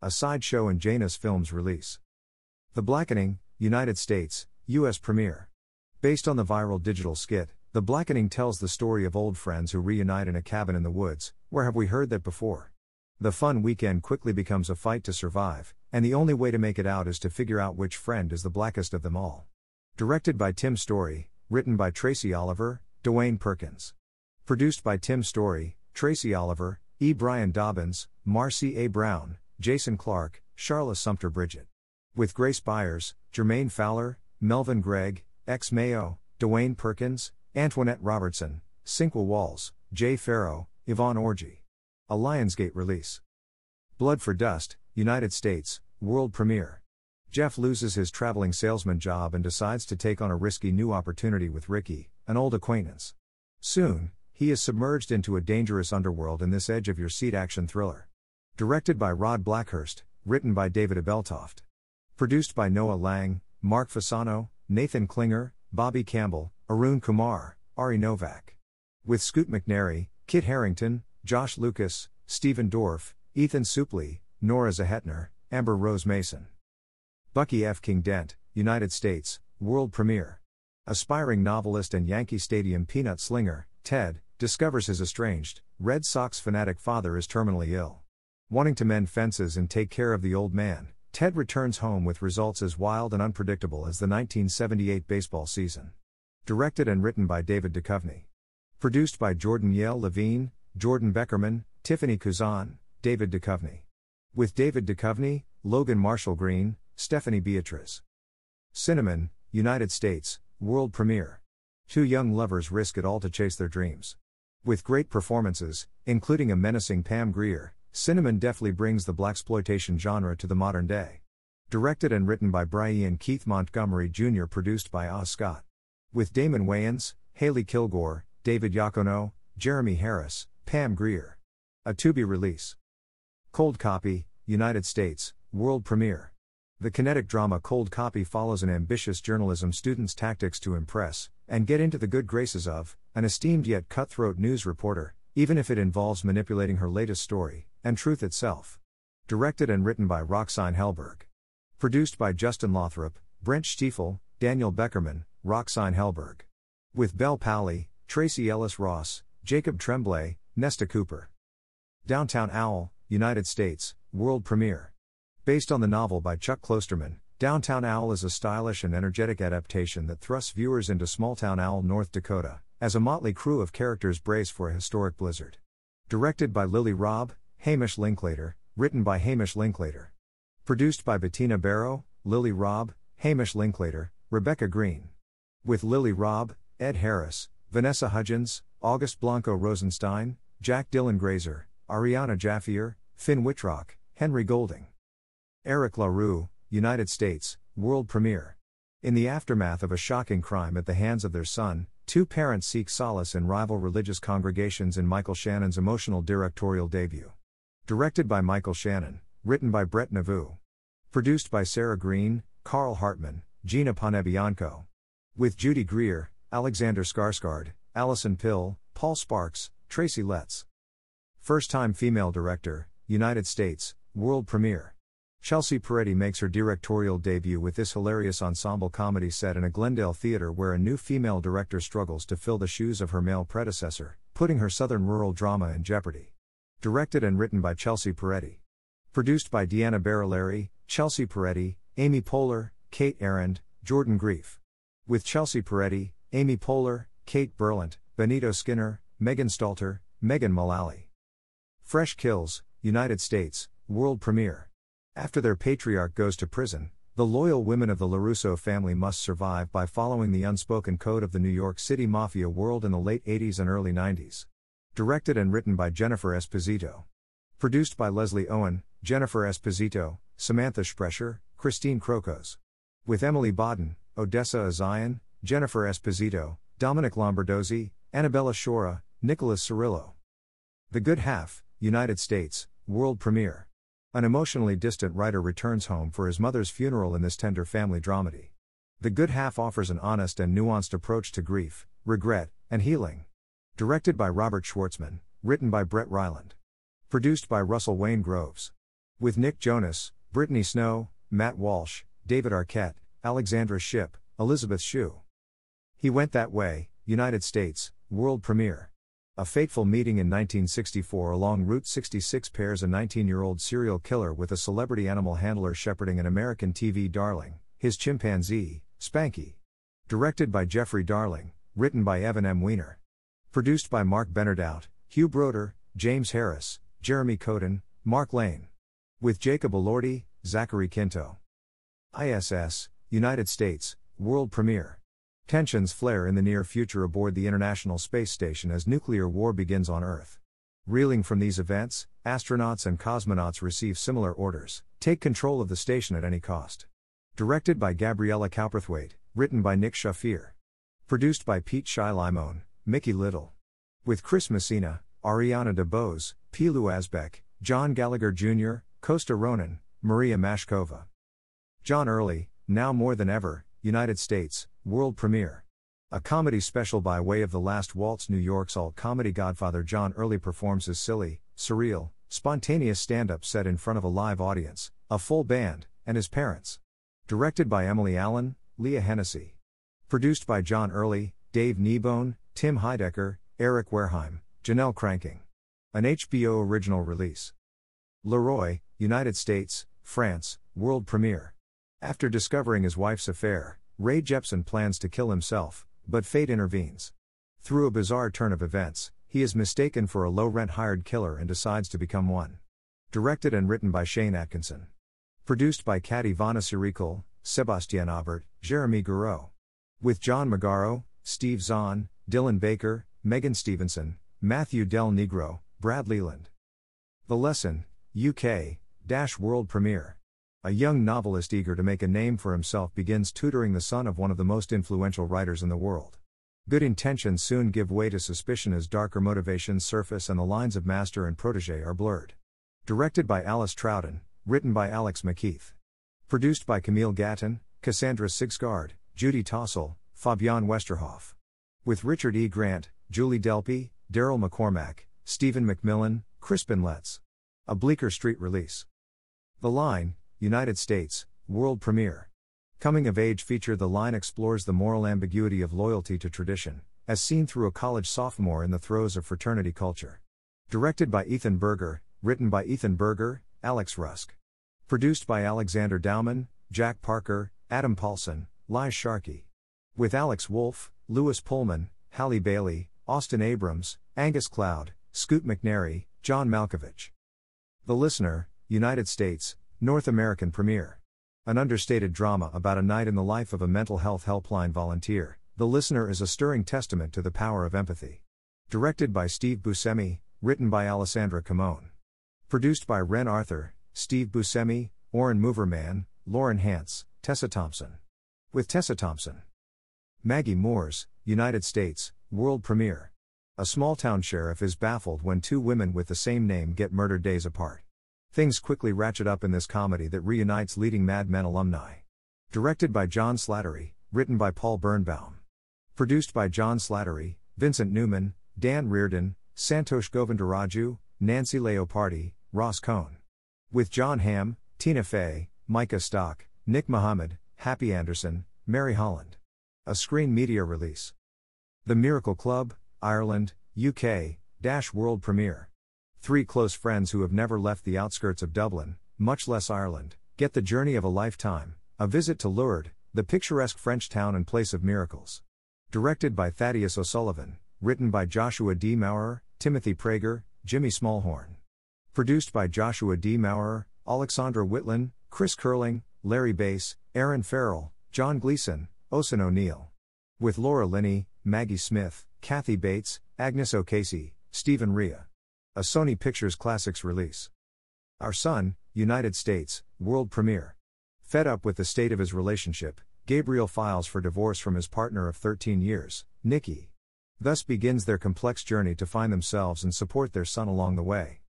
A sideshow in Janus Films release. The Blackening, United States, U.S. premiere. Based on the viral digital skit, The Blackening tells the story of old friends who reunite in a cabin in the woods. Where have we heard that before? The fun weekend quickly becomes a fight to survive, and the only way to make it out is to figure out which friend is the blackest of them all. Directed by Tim Story, written by Tracy Oliver, Dwayne Perkins. Produced by Tim Story, Tracy Oliver, E. Brian Dobbins, Marcy A. Brown, Jason Clark, Charla Sumter Bridget. With Grace Byers, Jermaine Fowler, Melvin Gregg, X Mayo, Dwayne Perkins, Antoinette Robertson, Sinqua Walls, Jay Pharoah, Yvonne Orji. A Lionsgate release. Blood for Dust, United States, world premiere. Jeff loses his traveling salesman job and decides to take on a risky new opportunity with Ricky, an old acquaintance. Soon, he is submerged into a dangerous underworld in this edge of your seat action thriller. Directed by Rod Blackhurst, written by David Abeltoft. Produced by Noah Lang, Mark Fasano, Nathan Klinger, Bobby Campbell, Arun Kumar, Ari Novak. With Scoot McNairy, Kit Harington, Josh Lucas, Stephen Dorff, Ethan Suplee, Nora Zehetner, Amber Rose Mason. Bucky F. King Dent, United States, world premiere. Aspiring novelist and Yankee Stadium peanut slinger, Ted, discovers his estranged, Red Sox fanatic father is terminally ill. Wanting to mend fences and take care of the old man, Ted returns home with results as wild and unpredictable as the 1978 baseball season. Directed and written by David Duchovny. Produced by Jordan Yale Levine, Jordan Beckerman, Tiffany Kuzan, David Duchovny. With David Duchovny, Logan Marshall Green, Stephanie Beatriz. Cinnamon, United States, world premiere. Two young lovers risk it all to chase their dreams. With great performances, including a menacing Pam Grier, Cinnamon deftly brings the blaxploitation genre to the modern day. Directed and written by Brian Keith Montgomery Jr., produced by Oz Scott. With Damon Wayans, Haley Kilgore, David Yacono, Jeremy Harris, Pam Grier. A Tubi release. Cold Copy, United States, world premiere. The kinetic drama Cold Copy follows an ambitious journalism student's tactics to impress, and get into the good graces of, an esteemed yet cutthroat news reporter, even if it involves manipulating her latest story, and truth itself. Directed and written by Roxine Helberg. Produced by Justin Lothrop, Brent Stiefel, Daniel Beckerman, Roxine Helberg. With Bel Powley, Tracee Ellis Ross, Jacob Tremblay, Nesta Cooper. Downtown Owl, United States, world premiere. Based on the novel by Chuck Klosterman, Downtown Owl is a stylish and energetic adaptation that thrusts viewers into small-town Owl, North Dakota, as a motley crew of characters brace for a historic blizzard. Directed by Lily Rabe, Hamish Linklater, written by Hamish Linklater. Produced by Bettina Barrow, Lily Rabe, Hamish Linklater, Rebecca Green. With Lily Rabe, Ed Harris, Vanessa Hudgens, August Blanco Rosenstein, Jack Dylan Grazer, Ariana Jaffier, Finn Wittrock, Henry Golding. Eric LaRue, United States, world premiere. In the aftermath of a shocking crime at the hands of their son, two parents seek solace in rival religious congregations in Michael Shannon's emotional directorial debut. Directed by Michael Shannon, written by Brett Neveu. Produced by Sarah Green, Carl Hartman, Gina Ponebianco. With Judy Greer, Alexander Skarsgård, Allison Pill, Paul Sparks, Tracy Letts. First time female director, United States, world premiere. Chelsea Peretti makes her directorial debut with this hilarious ensemble comedy set in a Glendale theater where a new female director struggles to fill the shoes of her male predecessor, putting her southern rural drama in jeopardy. Directed and written by Chelsea Peretti. Produced by Deanna Barilari, Chelsea Peretti, Amy Poehler, Kate Arend, Jordan Grief. With Chelsea Peretti, Amy Poehler, Kate Berlant, Benito Skinner, Megan Stalter, Megan Mullally. Fresh Kills, United States, world premiere. After their patriarch goes to prison, the loyal women of the LaRusso family must survive by following the unspoken code of the New York City mafia world in the late 80s and early 90s. Directed and written by Jennifer Esposito. Produced by Leslie Owen, Jennifer Esposito, Samantha Sprecher, Christine Crocos. With Emily Baden, Odessa A'zion, Jennifer Esposito, Dominic Lombardozzi, Annabella Sciorra, Nicholas Cirillo. The Good Half, United States, world premiere. An emotionally distant writer returns home for his mother's funeral in this tender family dramedy. The Good Half offers an honest and nuanced approach to grief, regret, and healing. Directed by Robert Schwartzman, written by Brett Ryland. Produced by Russell Wayne Groves. With Nick Jonas, Brittany Snow, Matt Walsh, David Arquette, Alexandra Shipp, Elizabeth Shue. He Went That Way, United States, world premiere. A fateful meeting in 1964 along Route 66 pairs a 19 year old serial killer with a celebrity animal handler shepherding an American TV darling, his chimpanzee, Spanky. Directed by Jeffrey Darling, written by Evan M. Weiner. Produced by Mark Benardout, Hugh Broder, James Harris, Jeremy Coden, Mark Lane. With Jacob Elordi, Zachary Quinto. ISS, United States, world premiere. Tensions flare in the near future aboard the International Space Station as nuclear war begins on Earth. Reeling from these events, astronauts and cosmonauts receive similar orders take control of the station at any cost. Directed by Gabriella Cowperthwaite, written by Nick Shafir. Produced by Pete Shy Mickey Little. With Chris Messina, Ariana DeBose, Pilou Asbæk, John Gallagher Jr., Costa Ronin, Maria Mashkova. John Early, now more than ever, United States, world premiere. A comedy special by way of The Last Waltz. New York's alt comedy godfather John Early performs his silly, surreal, spontaneous stand up set in front of a live audience, a full band, and his parents. Directed by Emily Allen, Leah Hennessy. Produced by John Early, Dave Kneebone, Tim Heidecker, Eric Wareheim, Janelle Cranking. An HBO original release. Leroy, United States, France, world premiere. After discovering his wife's affair, Ray Jepsen plans to kill himself, but fate intervenes. Through a bizarre turn of events, he is mistaken for a low rent hired killer and decides to become one. Directed and written by Shane Atkinson. Produced by Kat Ivana Sirikul, Sebastien Aubert, Jeremy Gouraud. With John Magaro, Steve Zahn, Dylan Baker, Megan Stevenson, Matthew Del Negro, Brad Leland. The Lesson, UK, Dash World Premiere. A young novelist eager to make a name for himself begins tutoring the son of one of the most influential writers in the world. Good intentions soon give way to suspicion as darker motivations surface and the lines of master and protege are blurred. Directed by Alice Troughton, written by Alex McKeith. Produced by Camille Gatton, Cassandra Sigsgaard, Judy Tossell, Fabian Westerhoff. With Richard E. Grant, Julie Delpy, Daryl McCormack, Stephen McMillan, Crispin Letts. A Bleecker Street release. The Line, United States, world premiere. Coming of age feature The Line explores the moral ambiguity of loyalty to tradition, as seen through a college sophomore in the throes of fraternity culture. Directed by Ethan Berger, written by Ethan Berger, Alex Rusk. Produced by Alexander Dauman, Jack Parker, Adam Paulson, Lai Sharkey. With Alex Wolff, Lewis Pullman, Halle Bailey, Austin Abrams, Angus Cloud, Scoot McNairy, John Malkovich. The Listener, United States, North American premiere. An understated drama about a night in the life of a mental health helpline volunteer, The Listener is a stirring testament to the power of empathy. Directed by Steve Buscemi, written by Alessandra Camone. Produced by Ren Arthur, Steve Buscemi, Oren Moverman, Lauren Hantz, Tessa Thompson. With Tessa Thompson. Maggie Moores, United States, world premiere. A small town sheriff is baffled when two women with the same name get murdered days apart. Things quickly ratchet up in this comedy that reunites leading Mad Men alumni. Directed by John Slattery, written by Paul Bernbaum. Produced by John Slattery, Vincent Newman, Dan Reardon, Santosh Govindaraju, Nancy Leopardi, Ross Cohn. With Jon Hamm, Tina Fey, Micah Stock, Nick Mohammed, Happy Anderson, Mary Holland. A screen media release. The Miracle Club, Ireland, UK, Dash World Premiere. Three close friends who have never left the outskirts of Dublin, much less Ireland, get the journey of a lifetime, a visit to Lourdes, the picturesque French town and place of miracles. Directed by Thaddeus O'Sullivan, written by Joshua D. Maurer, Timothy Prager, Jimmy Smallhorn. Produced by Joshua D. Maurer, Alexandra Whitland, Chris Curling, Larry Bass, Aaron Farrell, John Gleason, Osen O'Neill. With Laura Linney, Maggie Smith, Kathy Bates, Agnes O'Casey, Stephen Rea. A Sony Pictures Classics release. Our Son, United States, world premiere. Fed up with the state of his relationship, Gabriel files for divorce from his partner of 13 years, Nikki. Thus begins their complex journey to find themselves and support their son along the way.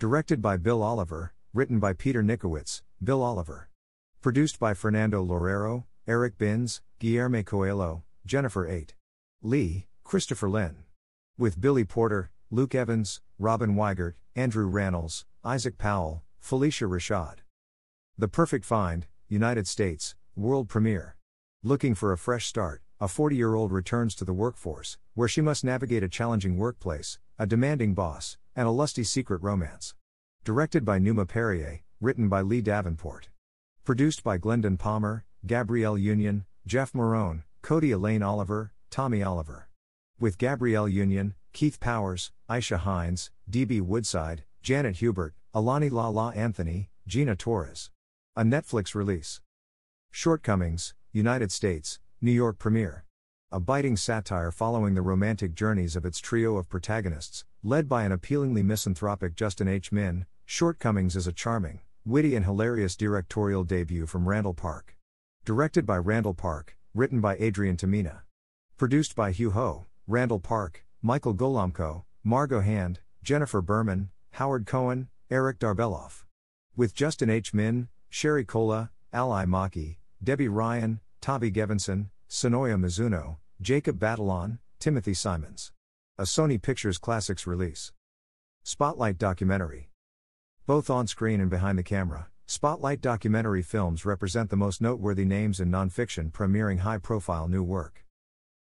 Directed by Bill Oliver, written by Peter Nickowitz, Bill Oliver. Produced by Fernando Lorero, Eric Binns, Guillermo Coelho, Jennifer 8. Lee, Christopher Lynn. With Billy Porter, Luke Evans, Robin Weigert, Andrew Rannells, Isaac Powell, Phylicia Rashad. The Perfect Find, United States, world premiere. Looking for a fresh start, a 40 year old returns to the workforce, where she must navigate a challenging workplace, a demanding boss, and a lusty secret romance. Directed by Numa Perrier, written by Leigh Davenport. Produced by Glendon Palmer, Gabrielle Union, Jeff Marone, Codie Elaine Oliver, Tommy Oliver. With Gabrielle Union, Keith Powers, Aisha Hinds, D.B. Woodside, Janet Hubert, Alani La La Anthony, Gina Torres. A Netflix release. Shortcomings, United States, New York premiere. A biting satire following the romantic journeys of its trio of protagonists, led by an appealingly misanthropic Justin H. Min, Shortcomings is a charming, witty, and hilarious directorial debut from Randall Park. Directed by Randall Park, written by Adrian Tomine. Produced by Hugh Ho, Randall Park, Michael Golamko, Margot Hand, Jennifer Berman, Howard Cohen, Eric Darbeloff. With Justin H. Min, Sherry Cola, Ally Maki, Debby Ryan, Tavi Gevinson, Sonoya Mizuno, Jacob Batalon, Timothy Simons. A Sony Pictures Classics release. Spotlight documentary. Both on screen and behind the camera, Spotlight documentary films represent the most noteworthy names in nonfiction premiering high profile new work.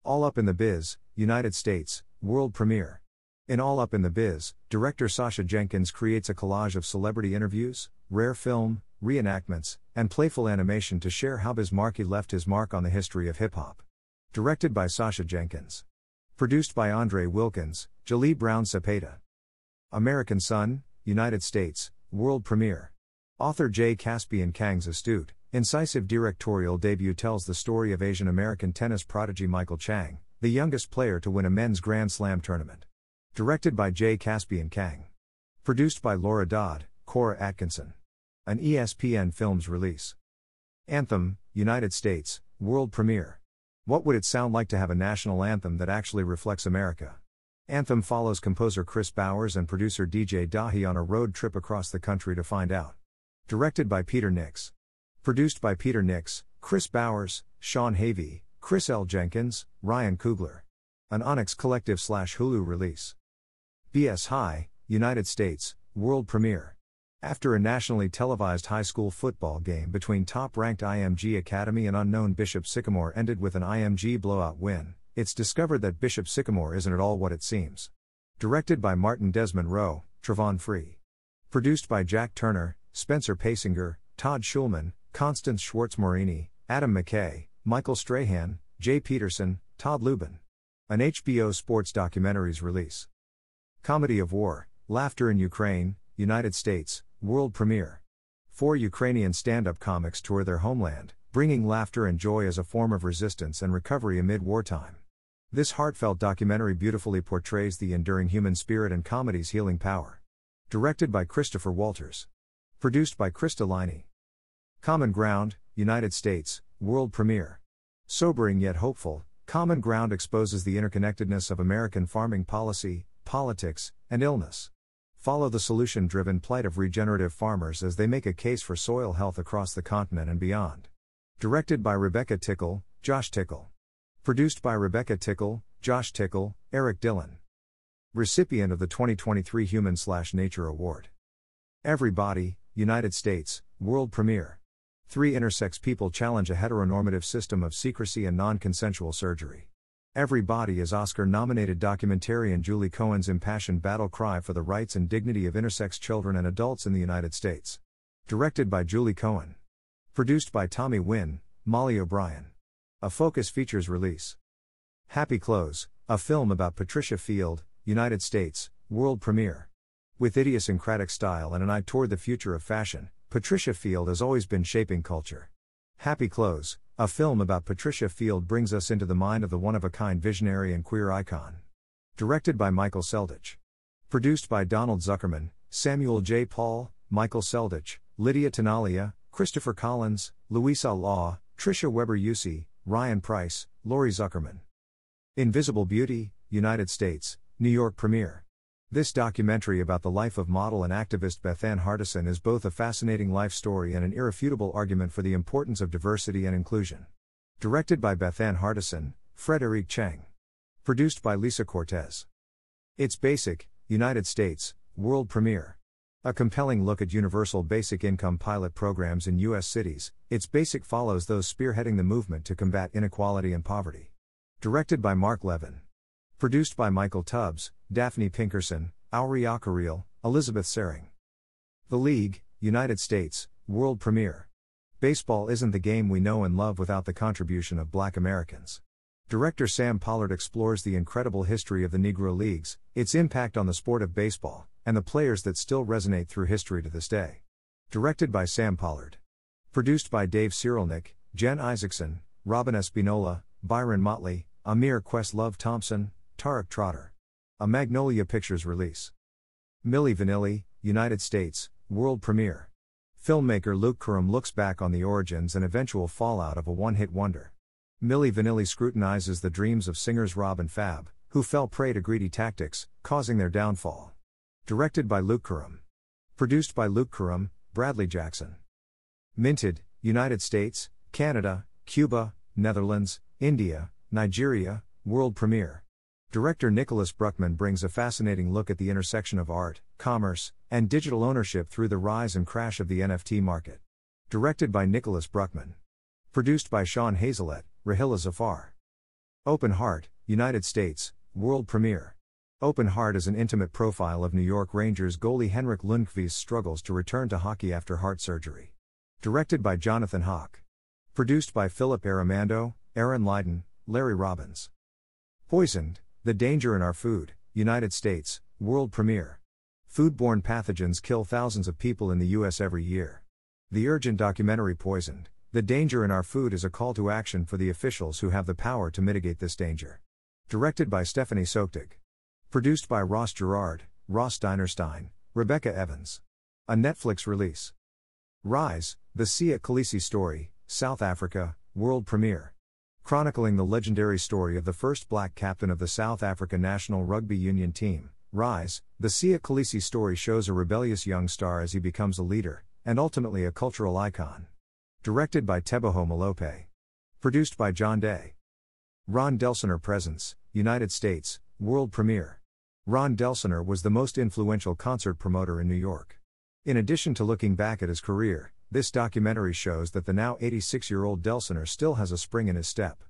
All Up in the Biz, United States, world premiere. In All Up in the Biz, director Sasha Jenkins creates a collage of celebrity interviews, rare film, reenactments, and playful animation to share how Biz Markie left his mark on the history of hip hop. Directed by Sasha Jenkins. Produced by Andre Wilkins, Jalee Brown Cepeda. American Son, United States, world premiere. Author Jay Caspian Kang's astute, incisive directorial debut tells the story of Asian American tennis prodigy Michael Chang, the youngest player to win a men's Grand Slam tournament. Directed by Jay Caspian Kang. Produced by Laura Dodd, Cora Atkinson. An ESPN Films release. Anthem, United States, world premiere. What would it sound like to have a national anthem that actually reflects America? Anthem follows composer Kris Bowers and producer DJ Dahi on a road trip across the country to find out. Directed by Peter Nicks. Produced by Peter Nicks, Kris Bowers, Sean Havey, Chris L. Jenkins, Ryan Coogler. An Onyx Collective slash Hulu release. BS High, United States, world premiere. After a nationally televised high school football game between top ranked IMG Academy and unknown Bishop Sycamore ended with an IMG blowout win, it's discovered that Bishop Sycamore isn't at all what it seems. Directed by Martin Desmond Roe, Travon Free. Produced by Jack Turner, Spencer Pasinger, Todd Schulman, Constance Schwartz Morini, Adam McKay, Michael Strahan, Jay Peterson, Todd Lubin. An HBO Sports Documentaries release. Comedy of War, Laughter in Ukraine, United States, world premiere. Four Ukrainian stand up comics tour their homeland, bringing laughter and joy as a form of resistance and recovery amid wartime. This heartfelt documentary beautifully portrays the enduring human spirit and comedy's healing power. Directed by Christopher Walters. Produced by Krista Liney. Common Ground, United States, world premiere. Sobering yet hopeful, Common Ground exposes the interconnectedness of American farming policy, politics, and illness. Follow the solution driven plight of regenerative farmers as they make a case for soil health across the continent and beyond. Directed by Rebecca Tickell, Josh Tickell. Produced by Rebecca Tickell, Josh Tickell, Eric Dillon. Recipient of the 2023 Human Nature Award. Everybody, United States, world premiere. Three intersex people challenge a heteronormative system of secrecy and non consensual surgery. Every Body is Oscar nominated documentarian Julie Cohen's impassioned battle cry for the rights and dignity of intersex children and adults in the United States. Directed by Julie Cohen. Produced by Tommy Wynn, Molly O'Brien. A Focus Features release. Happy Clothes, a film about Patricia Field, United States, world premiere. With idiosyncratic style and an eye toward the future of fashion, Patricia Field has always been shaping culture. Happy Clothes, a film about Patricia Field brings us into the mind of the one of a kind visionary and queer icon. Directed by Michael Selditch. Produced by Donald Zuckerman, Samuel J. Paul, Michael Selditch, Lydia Tenaglia, Christopher Collins, Louisa Law, Tricia Weber Yusi, Ryan Price, Lori Zuckerman. Invisible Beauty, United States, New York premiere. This documentary about the life of model and activist Bethann Hardison is both a fascinating life story and an irrefutable argument for the importance of diversity and inclusion. Directed by Bethann Hardison, Frédéric Tcheng. Produced by Lisa Cortez. It's Basic, United States, world premiere. A compelling look at universal basic income pilot programs in U.S. cities, It's Basic follows those spearheading the movement to combat inequality and poverty. Directed by Marc Levin. Produced by Michael Tubbs, Daphne Pinkerson, Auri Akariel, Elizabeth Sering. The League, United States, world premiere. Baseball isn't the game we know and love without the contribution of black Americans. Director Sam Pollard explores the incredible history of the Negro Leagues, its impact on the sport of baseball, and the players that still resonate through history to this day. Directed by Sam Pollard. Produced by Dave Cyrulnik, Jen Isaacson, Robin Espinola, Byron Motley, Amir Questlove Thompson, Tariq Trotter. A Magnolia Pictures release. Milli Vanilli, United States, world premiere. Filmmaker Luke Korem looks back on the origins and eventual fallout of a one hit wonder. Milli Vanilli scrutinizes the dreams of singers Rob and Fab, who fell prey to greedy tactics, causing their downfall. Directed by Luke Korem. Produced by Luke Korem, Bradley Jackson. Minted, United States, Canada, Cuba, Netherlands, India, Nigeria, world premiere. Director Nicholas Bruckman brings a fascinating look at the intersection of art, commerce, and digital ownership through the rise and crash of the NFT market. Directed by Nicholas Bruckman. Produced by Sean Hazelet, Rahila Zafar. Open Heart, United States, world premiere. Open Heart is an intimate profile of New York Rangers goalie Henrik Lundqvist's struggles to return to hockey after heart surgery. Directed by Jonathan Hock. Produced by Philip Aramando, Aaron Lydon, Larry Robbins. Poisoned, the Danger in Our Food, United States, world premiere. Foodborne pathogens kill thousands of people in the U.S. every year. The urgent documentary Poisoned, The Danger in Our Food is a call to action for the officials who have the power to mitigate this danger. Directed by Stephanie Soechtig. Produced by Ross Gerard, Ross Dinerstein, Rebecca Evans. A Netflix release. Rise, The Siya Kolisi Story, South Africa, world premiere chronicling the legendary story of the first black captain of the South Africa national rugby union team, Rise. The Siya Kolisi story shows a rebellious young star as he becomes a leader, and ultimately a cultural icon. Directed by Teboho Malope. Produced by John Day. Ron Delsener Presents, United States, world premiere. Ron Delsener was the most influential concert promoter in New York. In addition to looking back at his career, this documentary shows that the now 86 year old Delsener still has a spring in his step.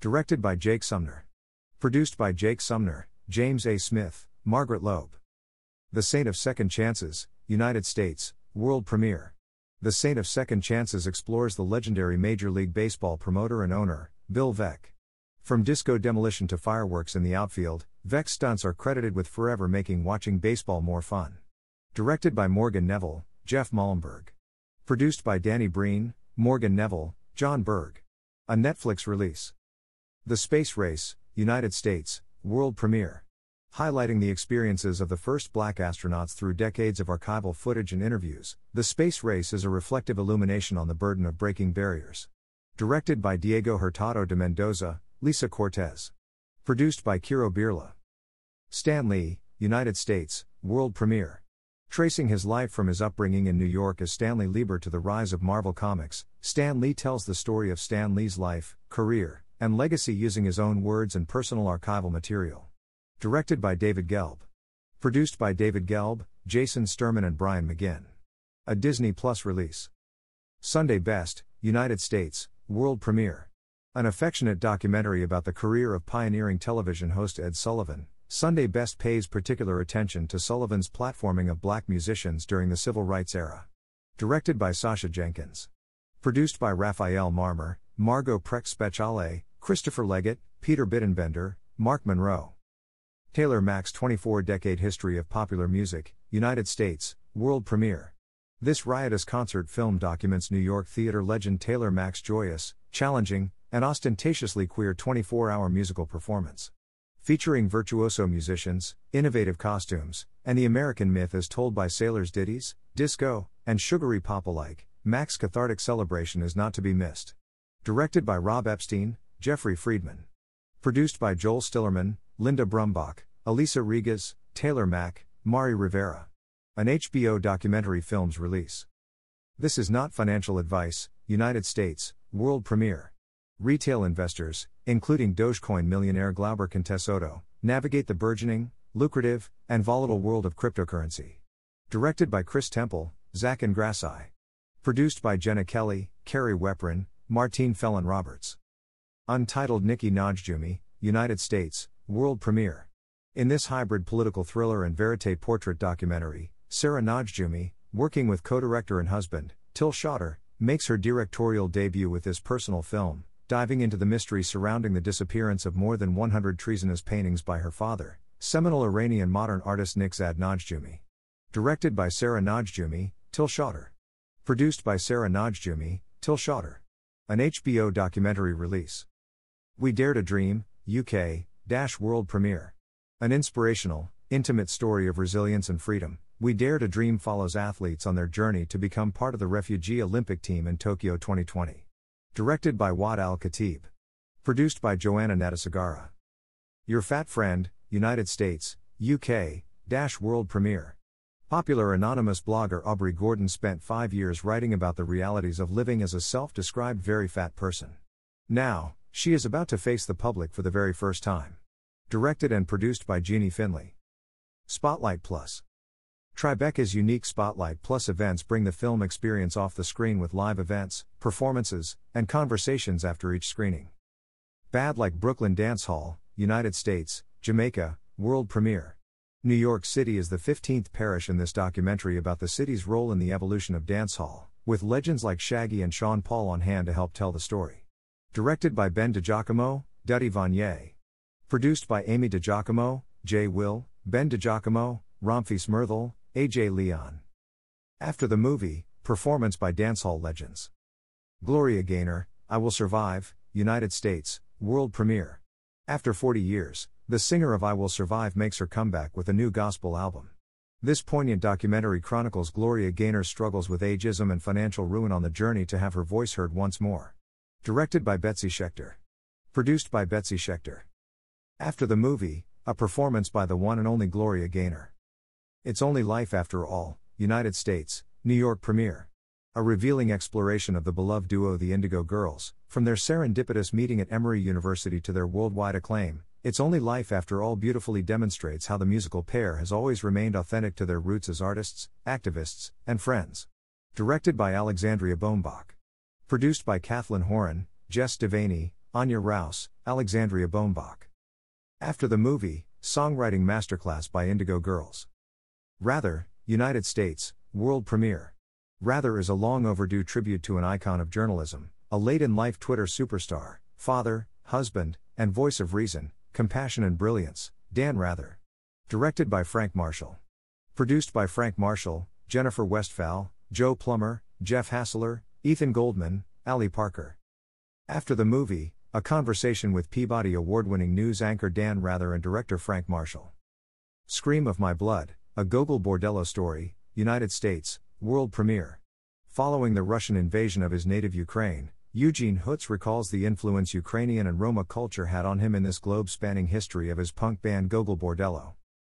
Directed by Jake Sumner. Produced by Jake Sumner, James A. Smith, Margaret Loeb. The Saint of Second Chances, United States, world premiere. The Saint of Second Chances explores the legendary Major League Baseball promoter and owner, Bill Veeck. From disco demolition to fireworks in the outfield, Veeck's stunts are credited with forever making watching baseball more fun. Directed by Morgan Neville, Jeff Malmberg. Produced by Danny Breen, Morgan Neville, John Berg. A Netflix release. The Space Race, United States, world premiere. Highlighting the experiences of the first black astronauts through decades of archival footage and interviews, The Space Race is a reflective illumination on the burden of breaking barriers. Directed by Diego Hurtado de Mendoza, Lisa Cortez. Produced by Kiro Birla. Stan Lee, United States, world premiere. Tracing his life from his upbringing in New York as Stanley Lieber to the rise of Marvel Comics, Stan Lee tells the story of Stan Lee's life, career, and legacy using his own words and personal archival material. Directed by David Gelb. Produced by David Gelb, Jason Sterman, and Brian McGinn. A Disney Plus release. Sunday Best, United States, world premiere. An affectionate documentary about the career of pioneering television host Ed Sullivan, Sunday Best pays particular attention to Sullivan's platforming of black musicians during the civil rights era. Directed by Sasha Jenkins. Produced by Raphael Marmer, Margot Prex Speciale, Christopher Leggett, Peter Bittenbender, Mark Monroe. Taylor Mac's 24 decade history of popular music, United States, world premiere. This riotous concert film documents New York theater legend Taylor Mac's joyous, challenging, and ostentatiously queer 24 hour musical performance featuring virtuoso musicians, innovative costumes, and the American myth as told by sailors' ditties, disco, and sugary pop alike, Mac's cathartic celebration is not to be missed. Directed by Rob Epstein, Jeffrey Friedman. Produced by Joel Stillerman, Linda Brumbach, Elisa Regas, Taylor Mac, Mari Rivera. An HBO documentary films release. This is not financial advice, United States, world premiere. Retail investors, including Dogecoin millionaire Glauber Contessotto, navigate the burgeoning, lucrative, and volatile world of cryptocurrency. Directed by Chris Temple, Zach Ingrasci. Produced by Jenna Kelly, Kerry Weprin, Martine Felon Roberts. Untitled Nikki Nodjoumi, United States, world premiere. In this hybrid political thriller and verite portrait documentary, Sara Nodjoumi, working with co director and husband, Till Schauder, makes her directorial debut with this personal film, diving into the mystery surrounding the disappearance of more than 100 treasonous paintings by her father, seminal Iranian modern artist Nikzad Nodjoumi. Directed by Sara Nodjoumi, Till Schauder. Produced by Sara Nodjoumi, Till Schauder. An HBO documentary release. We Dare to Dream, UK, Dash World Premiere. An inspirational, intimate story of resilience and freedom, We Dare to Dream follows athletes on their journey to become part of the refugee Olympic team in Tokyo 2020. Directed by Waad al-Kateab. Produced by Joanna Natasegara. Your Fat Friend, United States, UK, Dash World Premiere. Popular anonymous blogger Aubrey Gordon spent five years writing about the realities of living as a self described very fat person. Now, she is about to face the public for the very first time. Directed and produced by Jeanie Finlay. Spotlight Plus. Tribeca's unique Spotlight Plus events bring the film experience off the screen with live events, performances, and conversations after each screening. Bad like Brooklyn Dance Hall, United States, Jamaica, world premiere. New York City is the 15th parish in this documentary about the city's role in the evolution of dancehall, with legends like Shaggy and Sean Paul on hand to help tell the story. Directed by Ben DiGiacomo, Duddy Vanier. Produced by Amy DiGiacomo, Jay Will, Ben DiGiacomo, Ramfis Mirthal, A.J. Leon. After the movie, performance by dancehall legends. Gloria Gaynor, I Will Survive, United States, world premiere. After 40 years, the singer of I Will Survive makes her comeback with a new gospel album. This poignant documentary chronicles Gloria Gaynor's struggles with ageism and financial ruin on the journey to have her voice heard once more. Directed by Betsy Schechter. Produced by Betsy Schechter. After the movie, a performance by the one and only Gloria Gaynor. It's Only Life After All, United States, New York premiere. A revealing exploration of the beloved duo the Indigo Girls, from their serendipitous meeting at Emory University to their worldwide acclaim. It's Only Life After All beautifully demonstrates how the musical pair has always remained authentic to their roots as artists, activists, and friends. Directed by Alexandria Bombach. Produced by Kathleen Horan, Jess Devaney, Anya Rouse, Alexandria Bombach. After the movie, Songwriting Masterclass by Indigo Girls. Rather, United States, world premiere. Rather is a long overdue tribute to an icon of journalism, a late in life Twitter superstar, father, husband, and voice of reason, compassion, and brilliance, Dan Rather. Directed by Frank Marshall. Produced by Frank Marshall, Jennifer Westphal, Joe Plummer, Jeff Hassler, Ethan Goldman, Ali Parker. After the movie, a conversation with Peabody Award winning news anchor Dan Rather and director Frank Marshall. Scream of My Blood, a Gogol Bordello story, United States, world premiere. Following the Russian invasion of his native Ukraine, Eugene Hutz recalls the influence Ukrainian and Roma culture had on him in this globe spanning history of his punk band Gogol Bordello.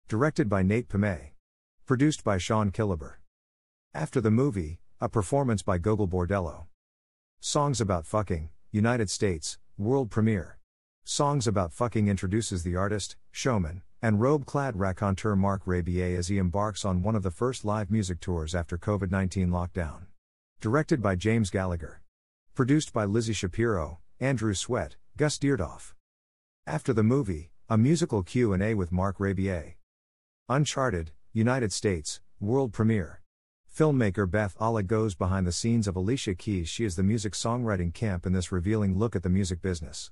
Directed by Nate Pimay. Produced by Sean Killeber. After the movie, a performance by Gogol Bordello. Songs About Fucking, United States, world premiere. Songs About Fucking introduces the artist, showman, and robe clad raconteur Marc Rebillet as he embarks on one of the first live music tours after COVID 19 lockdown. Directed by James Gallagher. Produced by Lizzie Shapiro, Andrew Sweat, Gus Deardoff. After the movie, a musical Q&A with Marc Rebillet. Uncharted, United States, world premiere. Filmmaker Beth Alla goes behind the scenes of Alicia Keys. She is the music songwriting camp in this revealing look at the music business.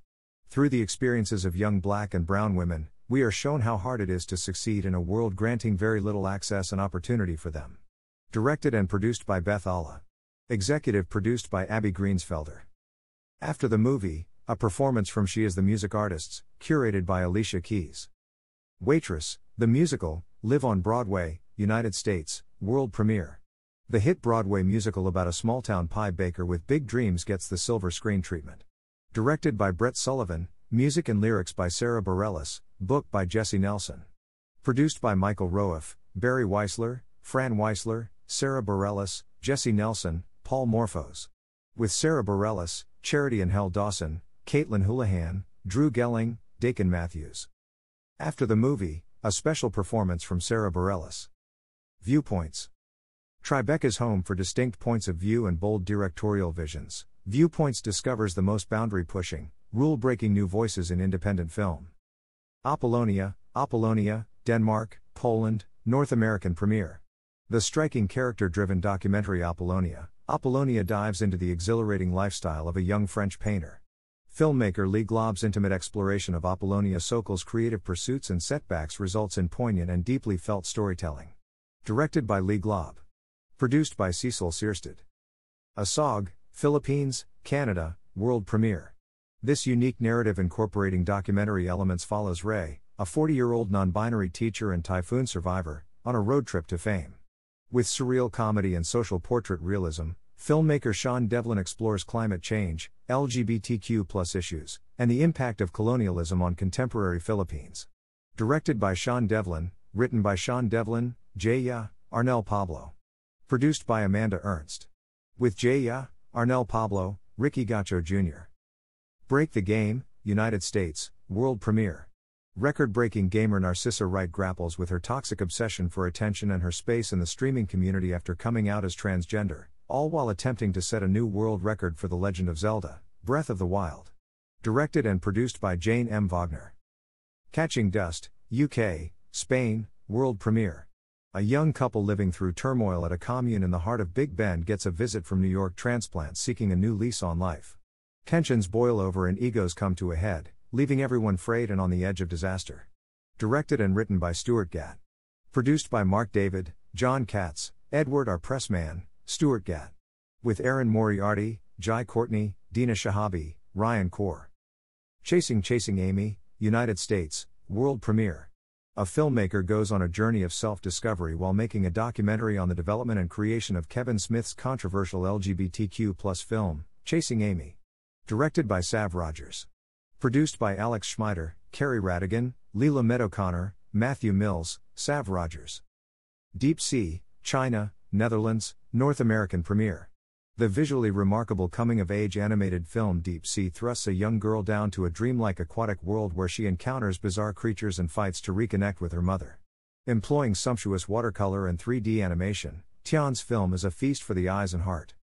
Through the experiences of young black and brown women, we are shown how hard it is to succeed in a world granting very little access and opportunity for them. Directed and produced by Beth Alla. Executive produced by Abby Greensfelder. After the movie, a performance from She is the Music Artists, curated by Alicia Keys. Waitress, the musical, live on Broadway, United States, world premiere. The hit Broadway musical about a small town pie baker with big dreams gets the silver screen treatment. Directed by Brett Sullivan, music and lyrics by Sara Bareilles, book by Jessie Nelson. Produced by Michael Roiff, Barry Weissler, Fran Weissler, Sara Bareilles, Jessie Nelson, Paul Morphos. With Sara Bareilles, Charity Angél Dawson, Caitlin Houlahan, Drew Gehling, Dakin Matthews. After the movie, a special performance from Sara Bareilles. Viewpoints. Tribeca's home for distinct points of view and bold directorial visions. Viewpoints discovers the most boundary pushing, rule breaking new voices in independent film. Apollonia, Apollonia, Denmark, Poland, North American premiere. The striking character driven documentary Apollonia, Apollonia dives into the exhilarating lifestyle of a young French painter. Filmmaker Lee Glob's intimate exploration of Apollonia Sokol's creative pursuits and setbacks results in poignant and deeply felt storytelling. Directed by Lee Glob. Produced by Cecil Sierstedt. ASOG, Philippines, Canada, world premiere. This unique narrative incorporating documentary elements follows Ray, a 40 year old non binary teacher and typhoon survivor, on a road trip to fame. With surreal comedy and social portrait realism, filmmaker Sean Devlin explores climate change, LGBTQ issues, and the impact of colonialism on contemporary Philippines. Directed by Sean Devlin, written by Sean Devlin, Jay Ya, Arnel Pablo. Produced by Amanda Ernst. With Jay Ya, Arnel Pablo, Ricky Gacho Jr. Break the Game, United States, world premiere. Record breaking gamer Narcissa Wright grapples with her toxic obsession for attention and her space in the streaming community after coming out as transgender, all while attempting to set a new world record for The Legend of Zelda Breath of the Wild. Directed and produced by Jane M. Wagner. Catching Dust, UK, Spain, world premiere. A young couple living through turmoil at a commune in the heart of Big Bend gets a visit from New York transplants seeking a new lease on life. Tensions boil over and egos come to a head, leaving everyone frayed and on the edge of disaster. Directed and written by Stuart Gatt. Produced by Mark David, John Katz, Edward R. Pressman, Stuart Gatt. With Erin Moriarty, Jai Courtney, Dina Shihabi, Ryan Corr. Chasing Chasing Amy, United States, world premiere. A filmmaker goes on a journey of self discovery while making a documentary on the development and creation of Kevin Smith's controversial LGBTQ film, Chasing Amy. Directed by Sav Rogers. Produced by Alex Schmeider, Kerry Radigan, Leela Meadowconnor, Matthew Mills, Sav Rogers. Deep Sea, China, Netherlands, North American premiere. The visually remarkable coming of age animated film Deep Sea thrusts a young girl down to a dreamlike aquatic world where she encounters bizarre creatures and fights to reconnect with her mother. Employing sumptuous watercolor and 3D animation, Tian's film is a feast for the eyes and heart.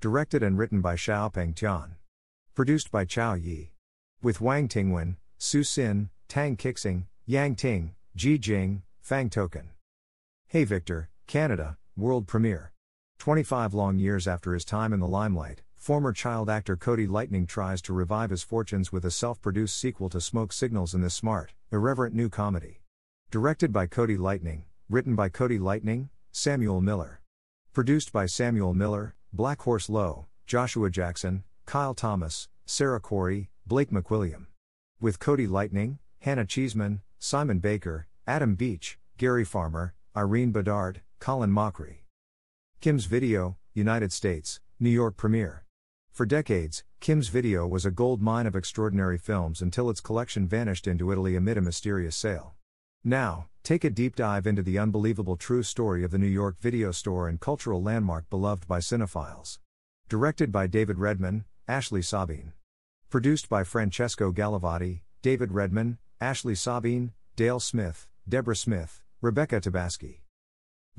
Directed and written by Xiaopeng Tian. Produced by Chao Yi. With Wang Tingwen, Su Sin, Tang Kixing, Yang Ting, Ji Jing, Fang Token. Hey Victor, Canada, world premiere. 25 long years after his time in the limelight, former child actor Cody Lightning tries to revive his fortunes with a self produced sequel to Smoke Signals in this smart, irreverent new comedy. Directed by Cody Lightning, written by Cody Lightning, Samuel Miller. Produced by Samuel Miller, Blackhorse Lowe, Joshua Jackson, Kyle Thomas, Sarah Corey, Blake McWilliam. With Cody Lightning, Hannah Cheeseman, Simon Baker, Adam Beach, Gary Farmer, Irene Bedard, Colin Mochrie. Kim's Video, United States, New York premiere. For decades, Kim's Video was a gold mine of extraordinary films until its collection vanished into Italy amid a mysterious sale. Now, take a deep dive into the unbelievable true story of the New York video store and cultural landmark beloved by cinephiles. Directed by David Redmon, Ashley Sabin. Produced by Francesco Gallavati, David Redmon, Ashley Sabin, Dale Smith, Deborah Smith, Rebecca Tabaschi.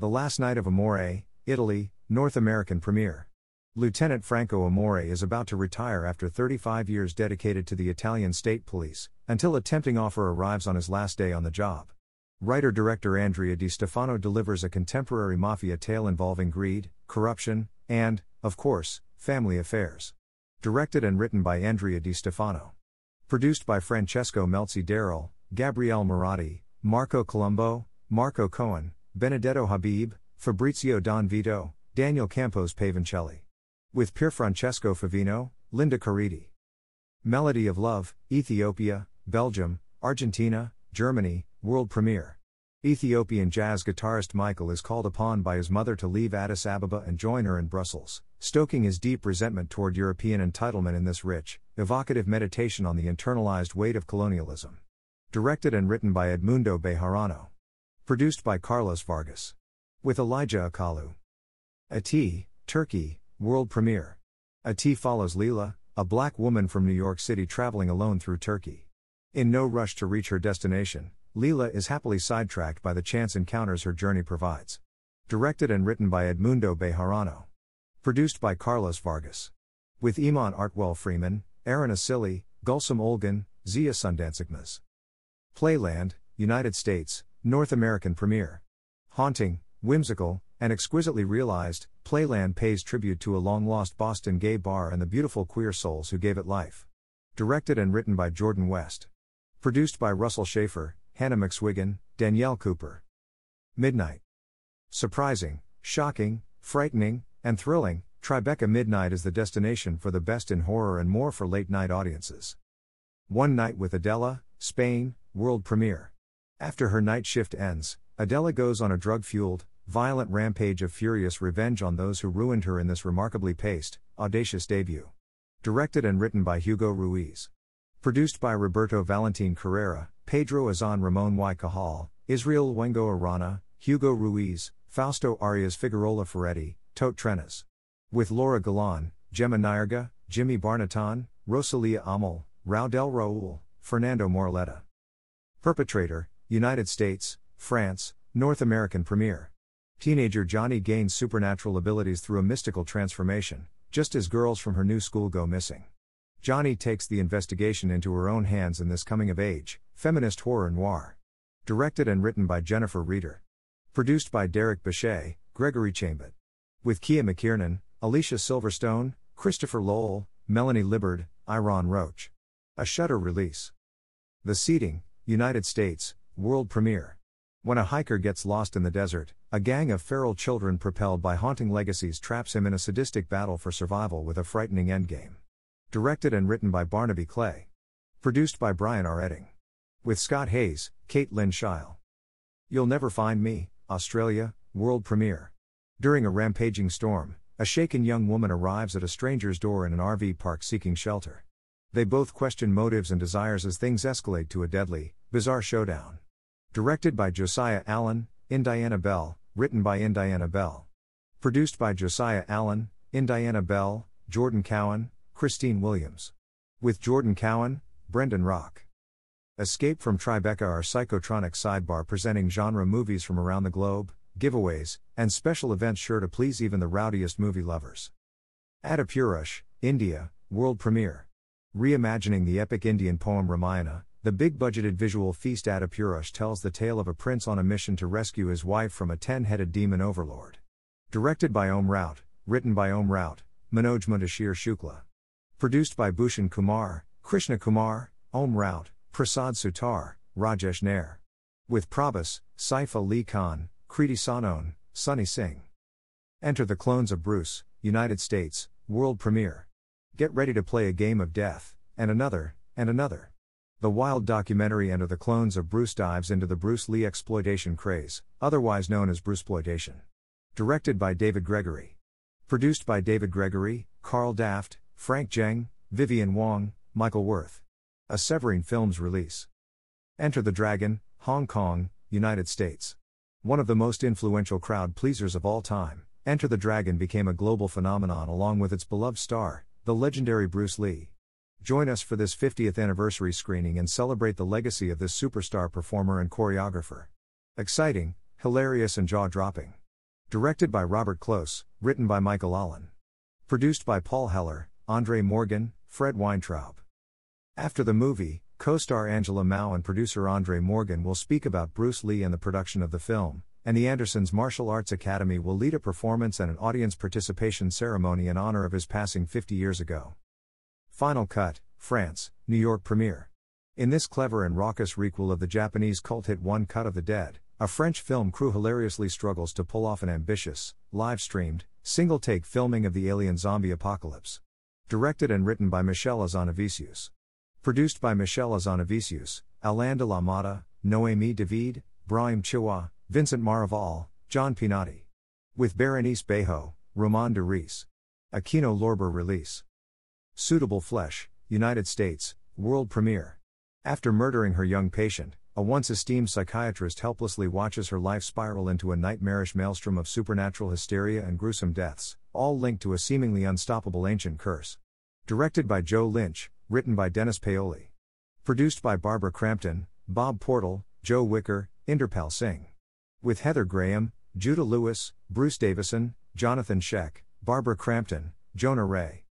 The Last Night of Amore, Italy, North American premiere. Lieutenant Franco Amore is about to retire after 35 years dedicated to the Italian state police, until a tempting offer arrives on his last day on the job. Writer director Andrea Di Stefano delivers a contemporary mafia tale involving greed, corruption, and, of course, family affairs. Directed and written by Andrea Di Stefano. Produced by Francesco Melzi Darrell, Gabrielle Moratti, Marco Colombo, Marco Cohen, Benedetto Habib, Fabrizio Don Vito, Daniel Campos Pavancelli. With Pierfrancesco Favino, Linda Caridi. Melody of Love, Ethiopia, Belgium, Argentina, Germany, world premiere. Ethiopian jazz guitarist Michael is called upon by his mother to leave Addis Ababa and join her in Brussels, stoking his deep resentment toward European entitlement in this rich, evocative meditation on the internalized weight of colonialism. Directed and written by Edmundo Bejarano. Produced by Carlos Vargas. With Elijah Akalu. Ati, Turkey, world premiere. Ati follows Leela, a black woman from New York City traveling alone through Turkey. In no rush to reach her destination, Leela is happily sidetracked by the chance encounters her journey provides. Directed and written by Edmundo Bejarano. Produced by Carlos Vargas. With Iman Artwell Freeman, Aaron Asili, Gulsum Olgan, Zia Sundansigmas. Playland, United States, North American premiere. Haunting, whimsical, and exquisitely realized, Playland pays tribute to a long lost Boston gay bar and the beautiful queer souls who gave it life. Directed and written by Jordan West. Produced by Russell Schaefer, Hannah McSwiggan, Danielle Cooper. Midnight. Surprising, shocking, frightening, and thrilling, Tribeca Midnight is the destination for the best in horror and more for late night audiences. One Night with Adela, Spain, world premiere. After her night shift ends, Adela goes on a drug fueled, violent rampage of furious revenge on those who ruined her in this remarkably paced, audacious debut. Directed and written by Hugo Ruiz. Produced by Roberto Valentin Carrera, Pedro Azan Ramon Y. Cajal, Israel Wengo Arana, Hugo Ruiz, Fausto Arias Figueroa Ferretti, Tote Trenas. With Laura Galan, Gemma Nierga, Jimmy Barnaton, Rosalia Amal, Raudel Raul, Fernando Moraleta. Perpetrator, United States, France, North American premiere. Teenager Johnny gains supernatural abilities through a mystical transformation, just as girls from her new school go missing. Johnny takes the investigation into her own hands in this coming of age, feminist horror noir. Directed and written by Jennifer Reeder. Produced by Derek Bechet, Gregory Chambet. With Kiah McKirnan, Alicia Silverstone, Christopher Lowell, Melanie Liburd, Iron Roach. A shutter release. The Seeding, United States, world premiere. When a hiker gets lost in the desert, a gang of feral children propelled by haunting legacies traps him in a sadistic battle for survival with a frightening endgame. Directed and written by Barnaby Clay. Produced by Brian R. Edding. With Scott Hayes, Kate Lyn Sheil. You'll Never Find Me, Australia, world premiere. During a rampaging storm, a shaken young woman arrives at a stranger's door in an RV park seeking shelter. They both question motives and desires as things escalate to a deadly, bizarre showdown. Directed by Josiah Allen, Indiana Bell, written by Indiana Bell. Produced by Josiah Allen, Indiana Bell, Jordan Cowan, Christine Williams. With Jordan Cowan, Brendan Rock. Escape from Tribeca our psychotronic sidebar presenting genre movies from around the globe, giveaways, and special events sure to please even the rowdiest movie lovers. Adipurush, India, world premiere. Reimagining the epic Indian poem Ramayana, the big budgeted visual feast Adipurush tells the tale of a prince on a mission to rescue his wife from a ten headed demon overlord. Directed by Om Raut, written by Om Raut, Manoj Muntashir Shukla. Produced by Bhushan Kumar, Krishna Kumar, Om Raut, Prasad Sutar, Rajesh Nair. With Prabhas, Saif Ali Khan, Kriti Sanon, Sunny Singh. Enter the Clones of Bruce, United States, world premiere. Get ready to play a game of death, and another, and another. The wild documentary Enter the Clones of Bruce dives into the Bruce Lee exploitation craze, otherwise known as Bruceploitation. Directed by David Gregory. Produced by David Gregory, Carl Daft, Frank Jeng, Vivian Wong, Michael Worth. A Severin Films release. Enter the Dragon, Hong Kong, United States. One of the most influential crowd pleasers of all time, Enter the Dragon became a global phenomenon along with its beloved star, the legendary Bruce Lee. Join us for this 50th anniversary screening and celebrate the legacy of this superstar performer and choreographer. Exciting, hilarious, and jaw dropping. Directed by Robert Clouse, written by Michael Allin. Produced by Paul Heller, Andre Morgan, Fred Weintraub. After the movie, co star Angela Mao and producer Andre Morgan will speak about Bruce Lee and the production of the film, and the Andersons Martial Arts Academy will lead a performance and an audience participation ceremony in honor of his passing 50 years ago. Final Cut, France, New York premiere. In this clever and raucous requel of the Japanese cult hit One Cut of the Dead, a French film crew hilariously struggles to pull off an ambitious, live streamed, single take filming of the alien zombie apocalypse. Directed and written by Michel Hazanavicius. Produced by Michel Hazanavicius, Alain de la Motta, Noémie David, Brahim Chua, Vincent Maraval, John Pinati. With Berenice Bejo, Romain Duris. Aquino Lorber release. Suitable Flesh, United States, world premiere. After murdering her young patient, a once esteemed psychiatrist helplessly watches her life spiral into a nightmarish maelstrom of supernatural hysteria and gruesome deaths, all linked to a seemingly unstoppable ancient curse. Directed by Joe Lynch, written by Dennis Paoli. Produced by Barbara Crampton, Bob Portal, Joe Wicker, Inderpal Singh. With Heather Graham, Judah Lewis, Bruce Davison, Johnathon Schaech, Barbara Crampton, Jonah Ray.